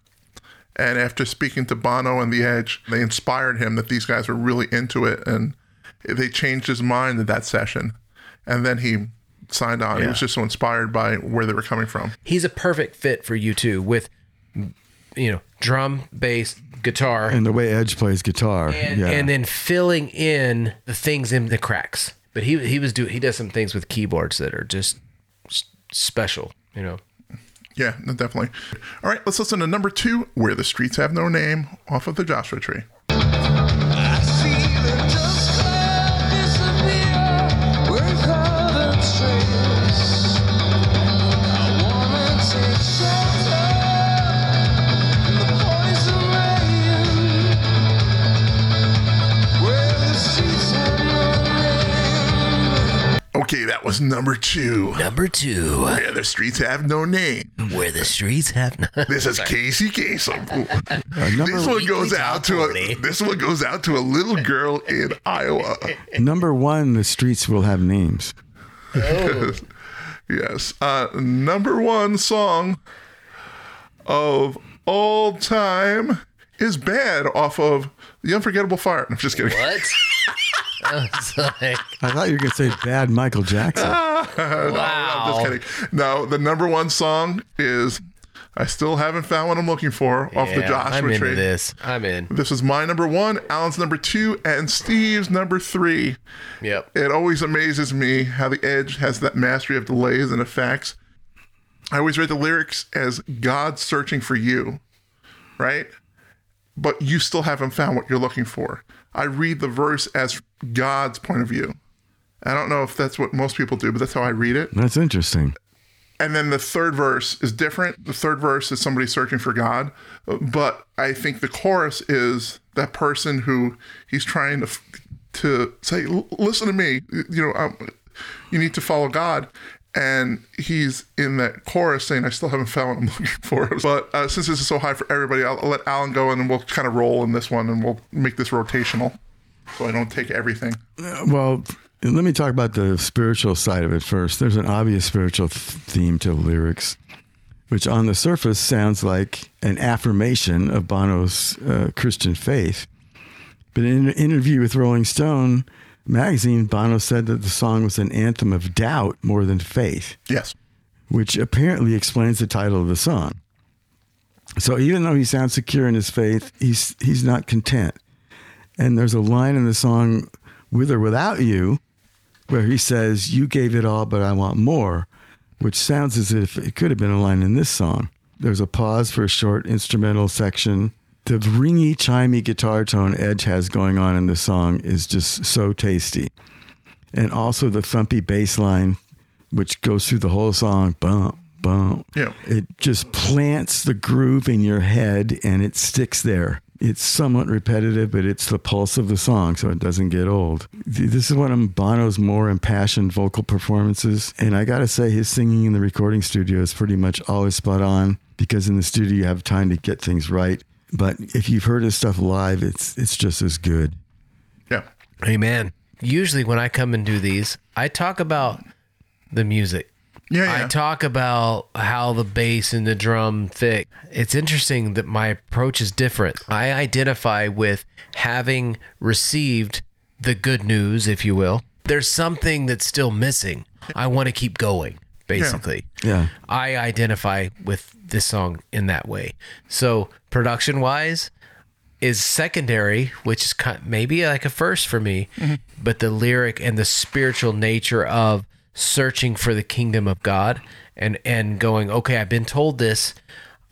And after speaking to Bono and The Edge, they inspired him that these guys were really into it. And they changed his mind at that session. And then he signed on. He was just so inspired by where they were coming from. He's a perfect fit for U2 with you know, drum, bass, guitar, And the way Edge plays guitar. and, yeah. and then filling in the things in the cracks. But he he was do he does some things with keyboards that are just special, you know. Yeah, definitely. All right, let's listen to number two, Where the Streets Have No Name, off of the Joshua Tree. Okay, that was number two. Number two, Where the Streets Have No Name. where the streets have no. This is Casey Kasem. Uh, This one goes out to a this one goes out to a little girl in Iowa. number one, the streets will have names. Oh. yes. Uh, number one song of all time is bad off of The Unforgettable Fire. I'm just kidding. What? I was like, I thought you were going to say bad Michael Jackson. No, I'm just kidding. No, the number one song is I Still Haven't Found What I'm Looking For off the Joshua I'm into Tree. this. I'm in. This is my number one, Alan's number two, and Steve's number three. Yep. It always amazes me how the Edge has that mastery of delays and effects. I always read the lyrics as God searching for you, right? But you still haven't found what you're looking for. I read the verse as God's point of view. I don't know if that's what most people do, but that's how I read it. That's interesting. and then the third verse is different. The third verse is somebody searching for God, but I think the chorus is that person who he's trying to to say, "Listen to me, you know, um, you need to follow God." And he's in that chorus saying, "I still haven't found what I'm looking for." But uh, since this is so high for everybody, I'll, I'll let Alan go, and we'll kind of roll in this one, and we'll make this rotational, so I don't take everything. Well, let me talk about the spiritual side of it first. There's an obvious spiritual theme to the lyrics, which on the surface sounds like an affirmation of Bono's uh, Christian faith. But in an interview with Rolling Stone magazine, Bono said that the song was an anthem of doubt more than faith. Yes. Which apparently explains the title of the song. So even though he sounds secure in his faith, he's he's not content. And there's a line in the song with or without you where he says, You gave it all, but I want more, which sounds as if it could have been a line in this song. There's a pause for a short instrumental section. The ringy, chimey guitar tone Edge has going on in the song is just so tasty. And also the thumpy bass line, which goes through the whole song, bump, bump. Yeah. It just plants the groove in your head and it sticks there. It's somewhat repetitive, but it's the pulse of the song, so it doesn't get old. This is one of Bono's more impassioned vocal performances. And I got to say, his singing in the recording studio is pretty much always spot on because in the studio you have time to get things right. But if you've heard his stuff live, it's it's just as good. Yeah. Amen. Usually when I come and do these, I talk about the music. Yeah, I talk about how the bass and the drum fit. It's interesting that my approach is different. I identify with having received the good news, if you will. There's something that's still missing. I want to keep going, basically. Yeah. I identify with this song in that way. So production wise is secondary, which is kind of maybe like a first for me, but the lyric and the spiritual nature of searching for the kingdom of God and and going, okay, I've been told this,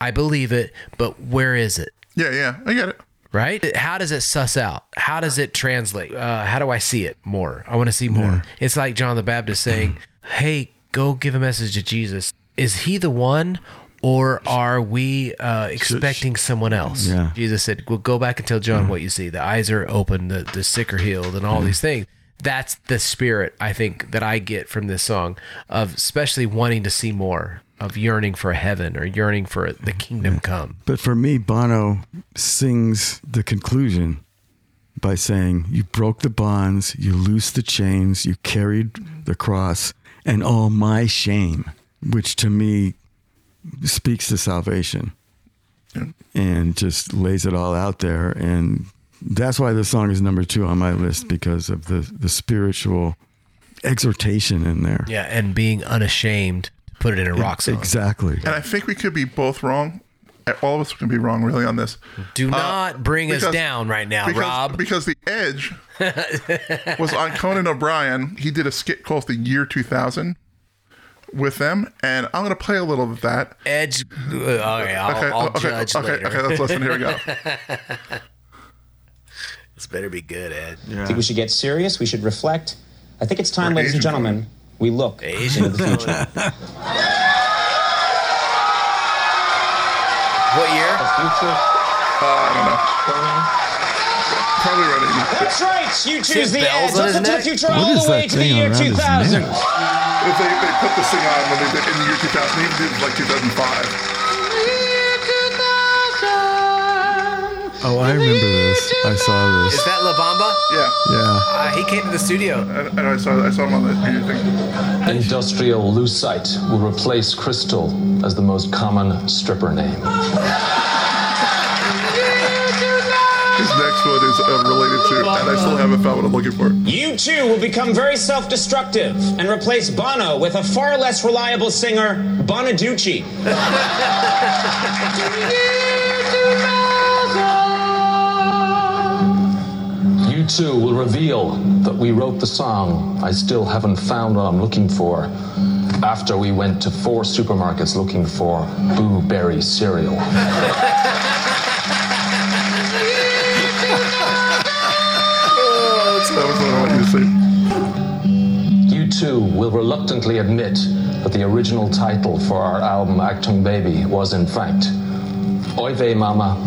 I believe it, but where is it? Yeah, yeah, I get it. Right? How does it suss out? How does it translate? Uh, how do I see it more? I want to see more. It's like John the Baptist saying, "Hey, go give a message to Jesus. Is he the one, or are we uh, expecting someone else?" Yeah. Jesus said, "Well, go back and tell John mm-hmm. what you see. The eyes are open, the the sick are healed, and all mm-hmm. these things." That's the spirit I think that I get from this song of especially wanting to see more, of yearning for heaven or yearning for the mm-hmm. kingdom come. But for me, Bono sings the conclusion by saying, You broke the bonds, you loosed the chains, you carried the cross, and all my shame, which to me speaks to salvation and just lays it all out there. And that's why this song is number two on my list because of the, the spiritual exhortation in there. Yeah, and being unashamed to put it in a rock song. Exactly. And I think we could be both wrong. All of us can be wrong, really, on this. Do Uh, not bring us down right now, because, Rob. Because the Edge was on Conan O'Brien. He did a skit called The Year 2000 with them, and I'm going to play a little of that. Edge. uh, Okay, I'll, Okay, I'll okay, judge okay, later. okay, let's listen. Here we go. this better be good, Ed. I think we should get serious. We should reflect. I think it's time, We're ladies and Asian gentlemen, we look Asian into the future. What year? The future. Uh, I don't know. Probably around 80. That's right. You choose the bells edge. on Let's look to the future all the way that to the thing year around his 2000. Neck? If they, they put this thing on when they did in the year 2000, they even did like 2005. Oh, I remember this. I saw this. Is that La Bamba? Yeah. Yeah. Uh, he came to the studio. And, and I saw I saw him on the video thing. Industrial lucite will replace crystal as the most common stripper name. Next is uh, related to, and I still haven't found what I'm looking for. You too will become very self destructive and replace Bono with a far less reliable singer, Bonaducci. U2 will reveal that we wrote the song I still haven't found what I'm looking for after we went to four supermarkets looking for Boo Berry cereal. too will reluctantly admit that the original title for our album Achtung Baby was in fact Oy vey Mama.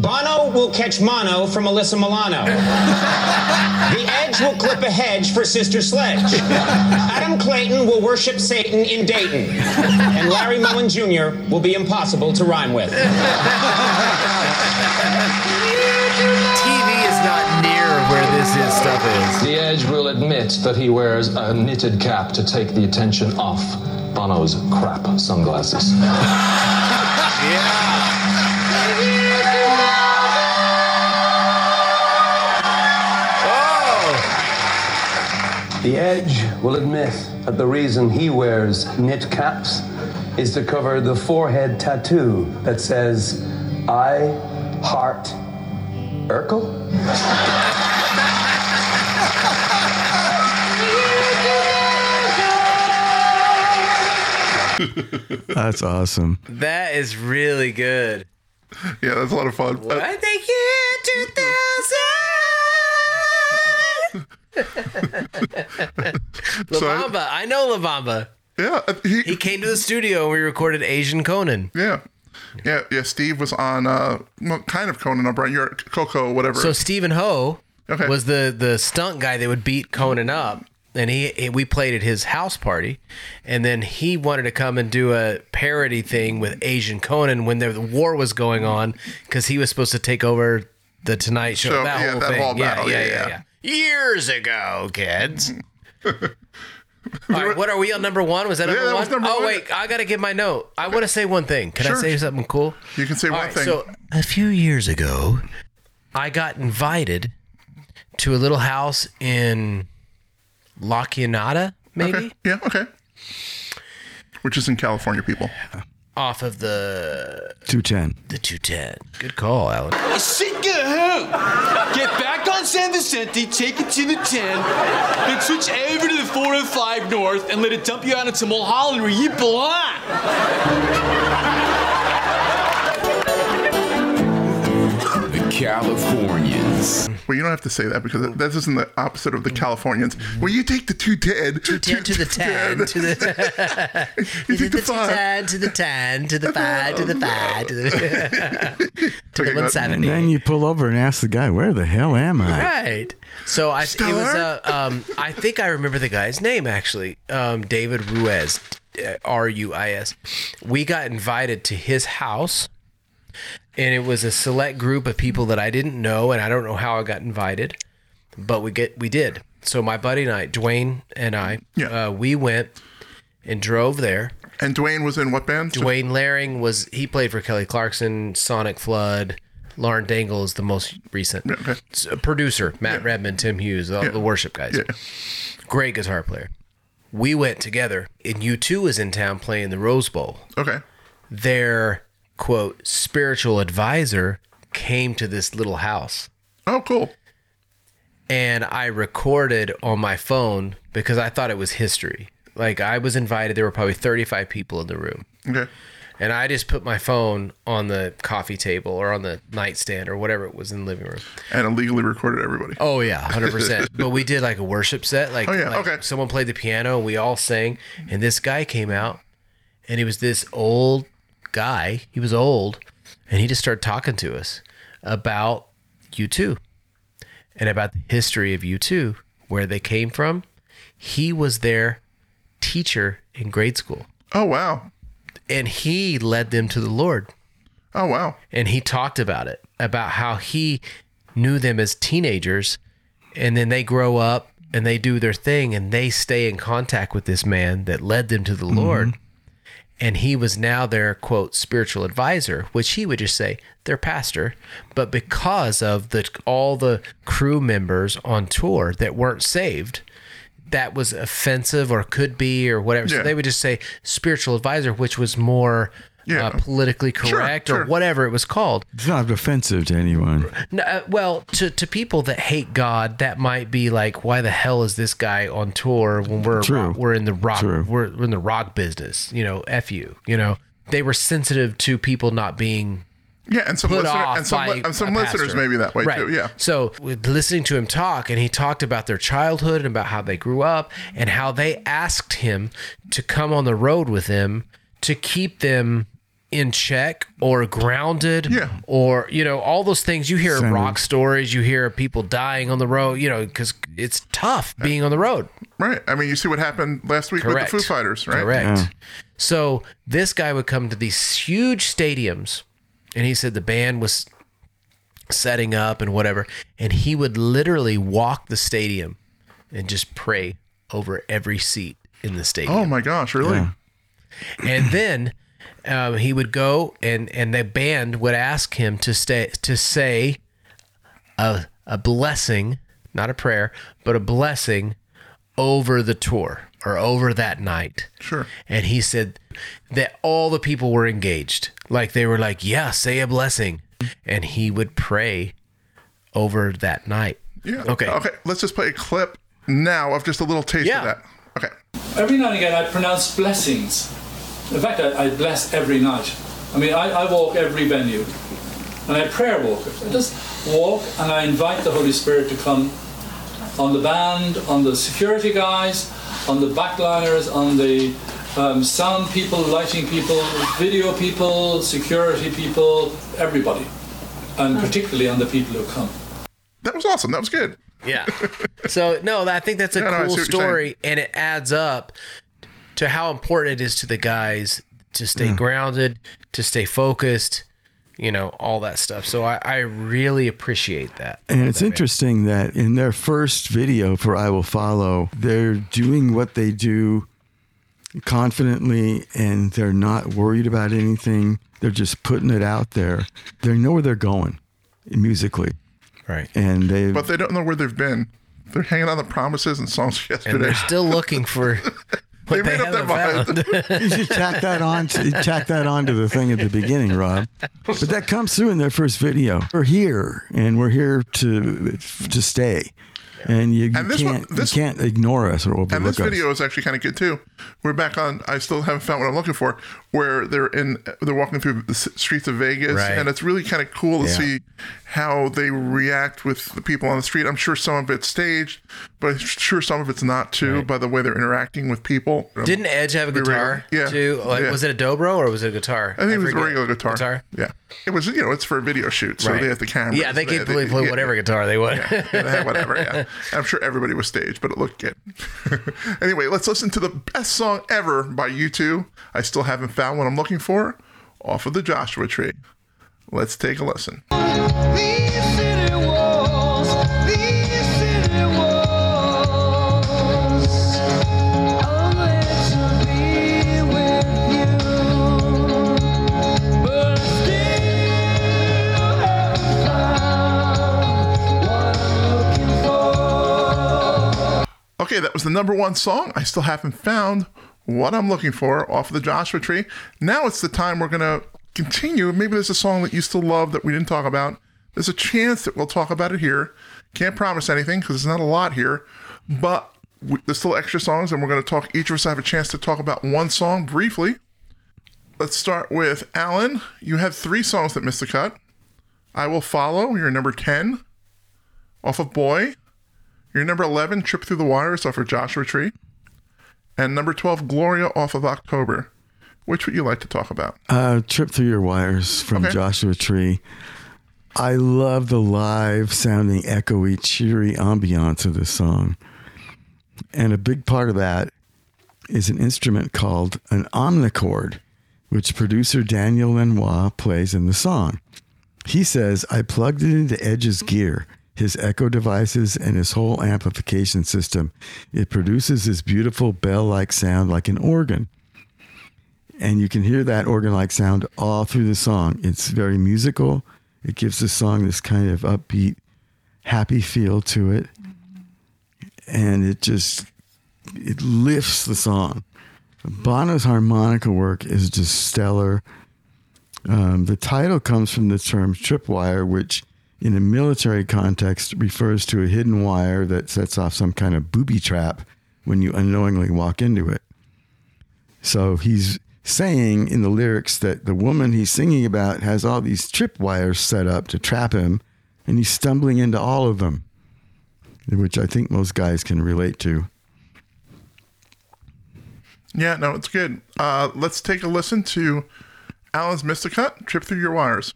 Bono will catch mono from Alyssa Milano. the Edge will clip a hedge for Sister Sledge. Adam Clayton will worship Satan in Dayton. And Larry Mullen Jr. will be impossible to rhyme with. TV is not near where this is stuff is. The Edge will admit that he wears a knitted cap to take the attention off Bono's crap sunglasses. yeah. Oh. The Edge will admit that the reason he wears knit caps is to cover the forehead tattoo that says, I heart Urkel? That's awesome. That is really good. Yeah, that's a lot of fun. Uh, What the year 2000? La Bamba. I know La Bamba. Yeah, he, he came to the studio and we recorded Asian Conan. Yeah. Yeah, yeah. Steve was on, uh, kind of Conan O'Brien. You're Coco, whatever. So Stephen Ho Okay. was the the stunt guy that would beat Conan up, and he, we played at his house party, and then he wanted to come and do a parody thing with Asian Conan when the, the war was going on because he was supposed to take over the Tonight Show. So, that yeah, whole that thing. whole battle, yeah, yeah, yeah, yeah. yeah. Years ago, kids. All right, what are we on number one? Was that Yeah, number that one? was number oh one. wait, I gotta give my note. I want to say one thing. Can I say something cool? You can say All one right, thing. So a few years ago, I got invited to a little house in La Crescenta, maybe Okay. Yeah, okay. Which is in California, people. off of the 210. the 210. Good call, Alan. Sit get home. Get back San Vicente, take it to the 10, then switch over to the 405 North and let it dump you out into Mulholland where you belong. The Californians. Well, you don't have to say that because that that isn't the opposite of the Californians. Well, you take the 210. 210 to the 10 to the You take the the five. to the 10 to the 5 to the 5 to the to the 170. then you pull over and ask the guy, "Where the hell am I?" Right. So I it was uh, um I think I remember the guy's name actually. Um David Ruiz. uh, R U I S. We got invited to his house and it was a select group of people that I didn't know and I don't know how I got invited, but we get we did. So my buddy and I, Dwayne and I, uh, we went and drove there. And Dwayne was in what band? Dwayne Laring was he played for Kelly Clarkson, Sonic Flood. Lauren Daigle is the most recent S- uh, producer. Matt Redman, Tim Hughes, all the worship guys. Great guitar player. We went together, and U2 was in town playing the Rose Bowl. Okay. Their quote spiritual advisor came to this little house. Oh, cool. And I recorded on my phone because I thought it was history. Like I was invited, there were probably 35 people in the room. Okay. And I just put my phone on the coffee table or on the nightstand or whatever it was in the living room. And illegally recorded everybody. Oh yeah, hundred percent. But we did like a worship set. Like, Oh, yeah, like okay. Someone played the piano. We all sang, and this guy came out, and he was this old guy. He was old, and he just started talking to us about U2, and about the history of U2, where they came from. He was their teacher in grade school. Oh wow. And he led them to the Lord. Oh wow. And he talked about it, about how he knew them as teenagers and then they grow up and they do their thing and they stay in contact with this man that led them to the mm-hmm. Lord. And he was now their quote spiritual advisor, which he would just say their pastor. But because of the all the crew members on tour that weren't saved, that was offensive or could be or whatever. Yeah. So they would just say spiritual advisor, which was more uh, politically correct sure. or whatever it was called. It's not offensive to anyone. No, uh, well, to, to people that hate God, that might be like, why the hell is this guy on tour when we're True. we're in the rock we're, we're in the rock business? You know, f you. You know, they were sensitive to people not being Yeah, and some listener- and some and some listeners pastor. maybe that way Right. too, yeah. So with listening to him talk, and he talked about their childhood and about how they grew up, and how they asked him to come on the road with them to keep them in check or grounded Yeah. or you know all those things you hear Centered. rock stories you hear people dying on the road you know because it's tough being on the road Right. I mean, you see what happened last week Correct. with the Foo Fighters, right? Correct. So this guy would come to these huge stadiums, and he said the band was setting up and whatever, and he would literally walk the stadium and just pray over every seat in the stadium. Oh my gosh, really? And then um, he would go and and the band would ask him to stay to say a a blessing, not a prayer, but a blessing over the tour or over that night. Sure. And he said that all the people were engaged. Like they were like, "Yeah, say a blessing." And he would pray over that night. Yeah. Okay. Okay. Let's just play a clip now of just a little taste Yeah. of that. Okay. Every now and again, I pronounce blessings. In fact, I, I bless every night. I mean, I, I walk every venue, and I prayer walk. I just walk, and I invite the Holy Spirit to come on the band, on the security guys, on the backliners, on the um, sound people, lighting people, video people, security people, everybody, and particularly on the people who come. That was awesome. That was good. Yeah. So no, I think that's a Yeah, cool see story, and it adds up to how important it is to the guys to stay Yeah. grounded, to stay focused, you know, all that stuff. So I, I really appreciate that. And it's interesting that in their first video for I Will Follow, they're doing what they do confidently and they're not worried about anything. They're just putting it out there. They know where they're going musically. Right. And they But they don't know where they've been. They're hanging on the promises and songs yesterday. And they're still looking for They they, made up their mind. you should tack that on to, tack that on to the thing at the beginning, Rob. But that comes through in their first video. We're here and we're here to to stay. And you, you And this one- can't this- you can't ignore us or overlook And this us. video is actually kind of good too. We're back on. I still haven't found what I'm looking for. Where they're in, they're walking through the streets of Vegas, Right. and it's really kind of cool to Yeah. see how they react with the people on the street. I'm sure some of it's staged, but I'm sure some of it's not too. By the way they're interacting with people. Um, Didn't Edge have a guitar Yeah. too? Like, Yeah. Was it a dobro or was it a guitar? I think it was a forget. regular guitar. Yeah, it was. You know, it's for a video shoot, so Right. they have the camera. Yeah, they could play, play whatever guitar they want. Yeah, they had whatever. Yeah, I'm sure everybody was staged, but it looked good. anyway, let's listen to the best song ever by U2. I still haven't found what I'm looking for. Off of the Joshua Tree. Let's take a listen. Okay, that was the number one song. I still haven't found what I'm looking for off of the Joshua Tree. Now it's the time we're going to continue. Maybe there's a song that you still love that we didn't talk about. There's a chance that we'll talk about it here. Can't promise anything because there's not a lot here, but we, there's still extra songs, and we're going to talk. Each of us have a chance to talk about one song briefly. Let's start with Alan. You have three songs that missed the cut. I Will Follow, you're number 10. Off of Boy, your number 11, Trip Through the Wires off of Joshua Tree. And number 12, Gloria off of October. Which would you like to talk about? Uh, Trip Through Your Wires from Okay. Joshua Tree. I love the live sounding, echoey, cheery ambiance of this song. And a big part of that is an instrument called an omnichord, which producer Daniel Lanois plays in the song. He says, I plugged it into Edge's gear, his echo devices, and his whole amplification system. It produces this beautiful bell like sound like an organ and you can hear that organ-like sound all through the song. It's very musical. It gives the song this kind of upbeat, happy feel to it, and it just it lifts the song. Bono's harmonica work is just stellar. Um, the title comes from the term tripwire, which in a military context refers to a hidden wire that sets off some kind of booby trap when you unknowingly walk into it. So he's saying in the lyrics that the woman he's singing about has all these tripwires set up to trap him, and he's stumbling into all of them, which I think most guys can relate to. Yeah, no, it's good. Uh, let's take a listen to Alan's Mysticut, Trip Through Your Wires.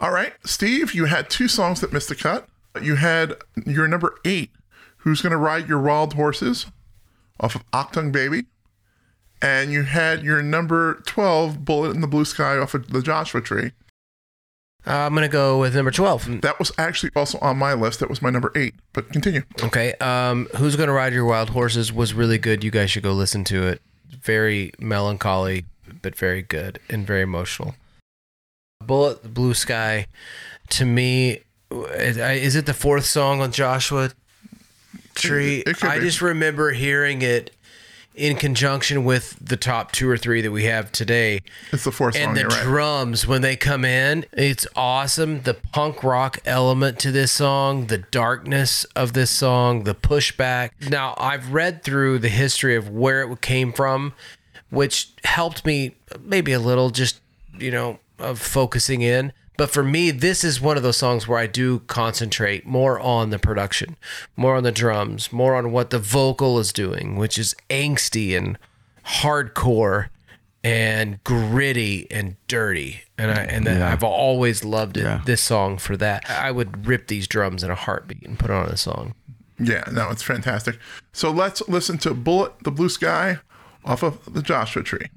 All right, Steve, you had two songs that missed the cut. You had your number eight, Who's Gonna Ride Your Wild Horses, off of Achtung Baby. And you had your number 12, Bullet in the Blue Sky, off of the Joshua Tree. Uh, I'm going to go with number 12. That was actually also on my list. That was my number eight, but continue. Okay. Um, Who's Gonna Ride Your Wild Horses was really good. You guys should go listen to it. Very melancholy, but very good and very emotional. Bullet Blue Sky, to me, is it the fourth song on Joshua Tree? It- it could I be. just remember hearing it in conjunction with the top two or three that we have today. It's the fourth and song, the right. drums when they come in, it's awesome. The punk rock element to this song, the darkness of this song, the pushback. Now, I've read through the history of where it came from, which helped me maybe a little just, you know, of focusing in. But for me, this is one of those songs where I do concentrate more on the production, more on the drums, more on what the vocal is doing, which is angsty and hardcore and gritty and dirty. And I and Yeah. I've always loved it, Yeah. this song for that. I would rip these drums in a heartbeat and put on a song. Yeah, no, it's fantastic. So let's listen to Bullet the Blue Sky off of the Joshua Tree.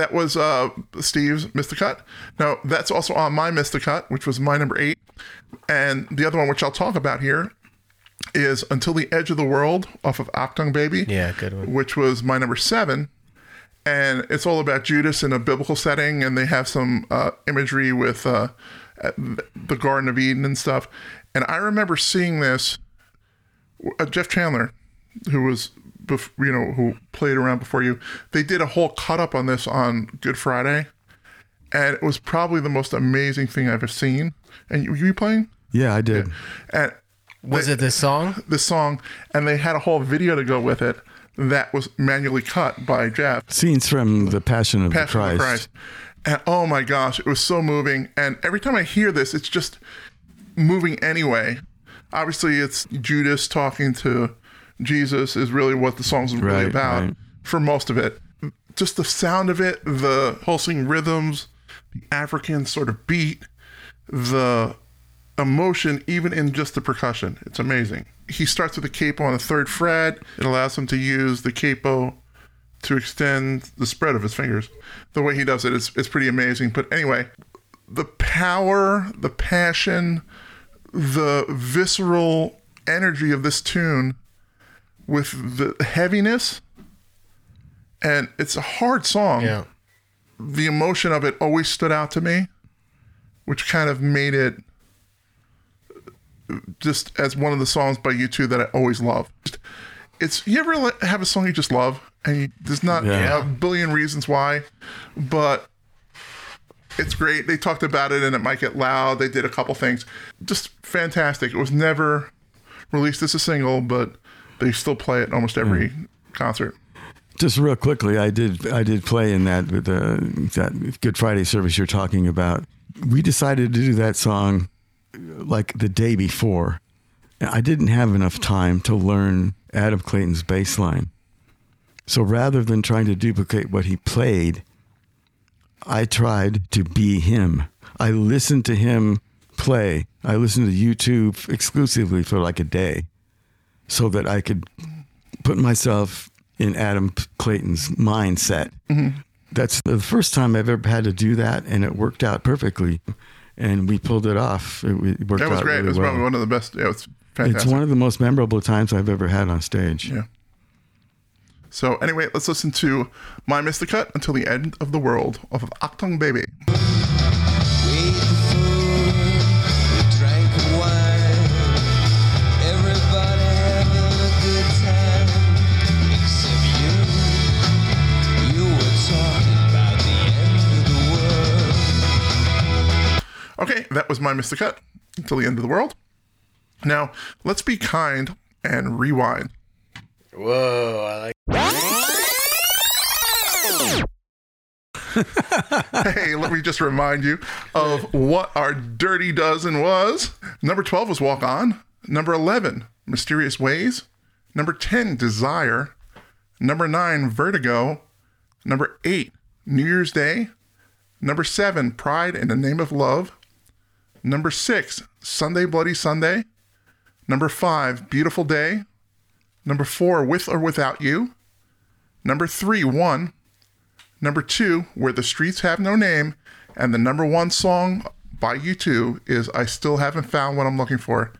That was uh, Steve's Mr. Cut. Now, that's also on my Mr. Cut, which was my number eight. And the other one, which I'll talk about here, is Until the Edge of the World off of Achtung Baby. Yeah, good one. Which was my number seven. And it's all about Judas in a biblical setting, and they have some uh, imagery with uh, the Garden of Eden and stuff. And I remember seeing this. Uh, Jeff Chandler, who was, bef- you know, who played around before you, they did a whole cut up on this on Good Friday, and it was probably the most amazing thing I've ever seen. And you, you playing? Yeah, I did. And Was it this song? This song, and they had a whole video to go with it that was manually cut by Jeff. Scenes from the Passion of Passion the Christ. the Christ. And oh my gosh, it was so moving. And every time I hear this, it's just moving anyway. Obviously, it's Judas talking to Jesus, is really what the song's really Right, about right. for most of it. Just the sound of it, the pulsing rhythms, the African sort of beat, the emotion, even in just the percussion. It's amazing. He starts with the capo on the third fret. It allows him to use the capo to extend the spread of his fingers. The way he does it is it's pretty amazing. But anyway, the power, the passion, the visceral energy of this tune with the heaviness and it's a hard song. Yeah. The emotion of it always stood out to me, which kind of made it just as one of the songs by U2 that I always love. It's you ever have a song you just love and you, there's not Yeah. a billion reasons why, but it's great. They talked about it and it might get loud. They did a couple things. Just fantastic. It was never released as a single, but they still play it almost every hmm. concert. Just real quickly, I did I did play in that with the that Good Friday service you're talking about. We decided to do that song uh, like the day before. I didn't have enough time to learn Adam Clayton's bass line. So rather than trying to duplicate what he played, I tried to be him. I listened to him play. I listened to YouTube exclusively for like a day so that I could put myself in Adam Clayton's mindset. Mhm. That's the first time I've ever had to do that, and it worked out perfectly. And we pulled it off. It, worked That was out great. really it was well. probably one of the best. Yeah, it was fantastic. It's one of the most memorable times I've ever had on stage. Yeah. So anyway, let's listen to My Mr. Cut until the end of the world off of Achtung Baby. Okay, that was My Mr. Cut until the end of the world. Now, let's be kind and rewind. Whoa, I like. hey, let me just remind you of what our dirty dozen was. Number 12 was Walk On. Number 11, Mysterious Ways. Number 10, Desire. Number 9, Vertigo. Number 8, New Year's Day. Number 7, Pride in the Name of Love. Number 6, Sunday Bloody Sunday. Number 5, Beautiful Day. Number 4, With or Without You. Number 3, One. Number two, Where the Streets Have No Name. And the number one song by U2 is I Still Haven't Found What I'm Looking For.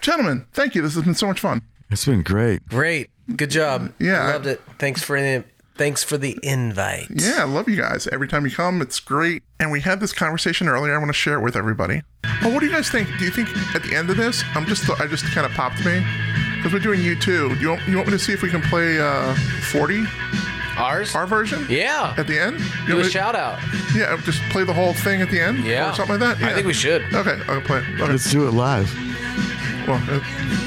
Gentlemen, thank you. This has been so much fun. It's been great. Great. Good job. Yeah. I loved it. Thanks for the thanks for the invite. Yeah, I love you guys. Every time you come, it's great. And we had this conversation earlier. I want to share it with everybody. Well, what do you guys think? Do you think at the end of this, I'm just, I just kind of popped me because we're doing U2. Do you want, you want me to see if we can play uh, 40? Ours? Our version? Yeah. At the end? You Do a me to- shout out. Yeah, just play the whole thing at the end? Yeah. Or something like that? I think we should. Okay, I'll play it. Okay. Let's do it live. Well,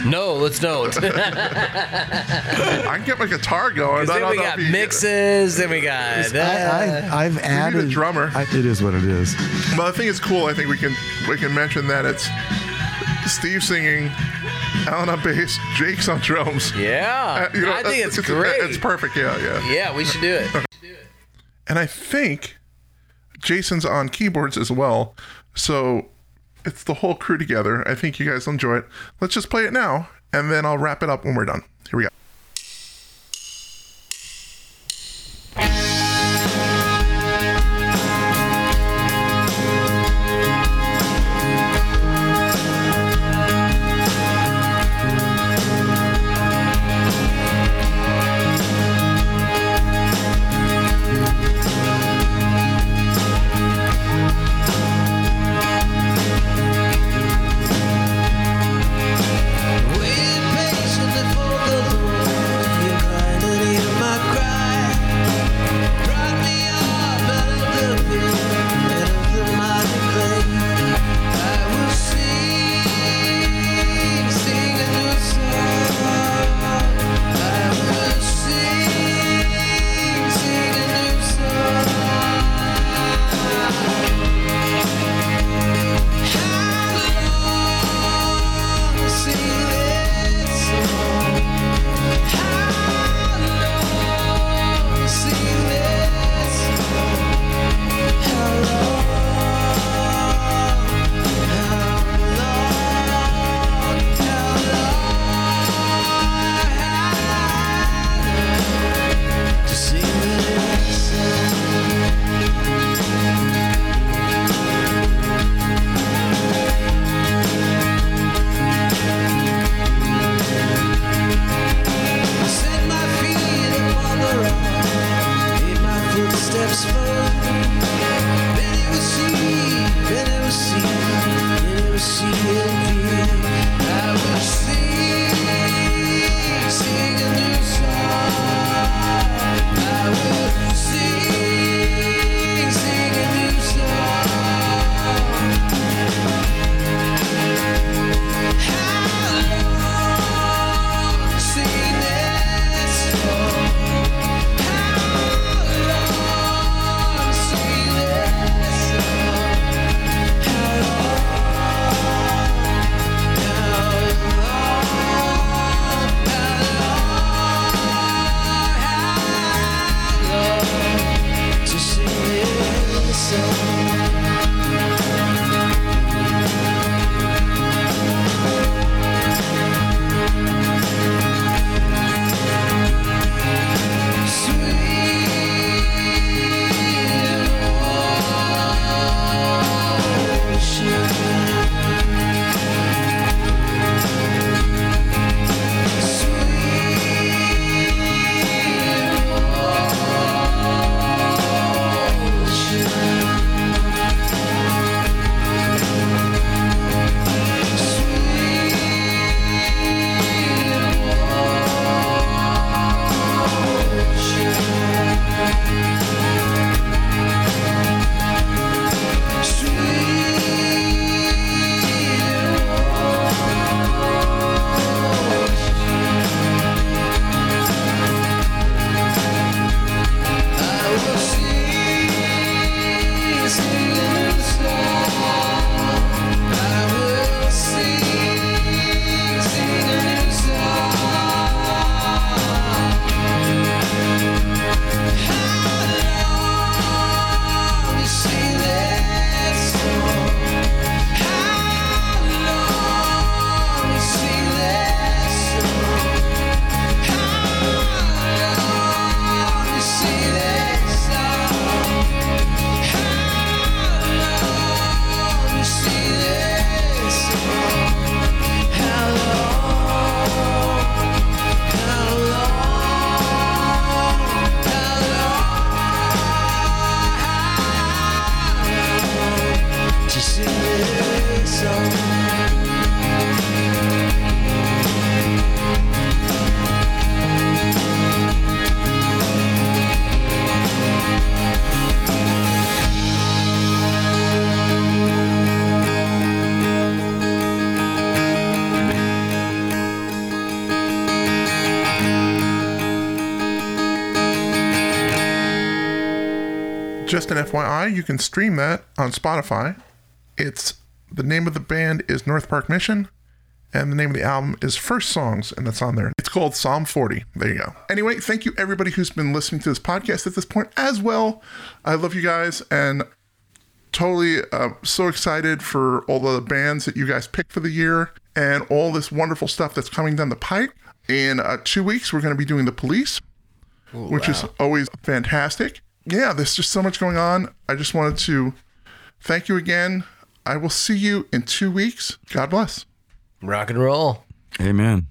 No, let's don't. I can get my guitar going. Because then we got mixes, then we got. I, I, I've We need a added. drummer. I, it is what it is. Well, I think it's cool. I think we can we can mention that it's Steve singing, Alan on bass, Jake's on drums. Yeah. Uh, you know, I think it's, it's great. It's perfect. Yeah, yeah. yeah, we should do it. And I think Jason's on keyboards as well. So it's the whole crew together. I think you guys will enjoy it. Let's just play it now, and then I'll wrap it up when we're done. Here we go. FYI, you can stream that on Spotify. It's the name of the band is North Park Mission, and the name of the album is First Songs, and that's on there. It's called Psalm 40. There you go. Anyway, thank you everybody who's been listening to this podcast at this point as well. I love you guys, and totally uh, so excited for all the bands that you guys picked for the year and all this wonderful stuff that's coming down the pipe. In uh, two weeks, we're going to be doing the police, which is always fantastic. Yeah, there's just so much going on. I just wanted to thank you again. I will see you in two weeks. God bless. Rock and roll. Amen.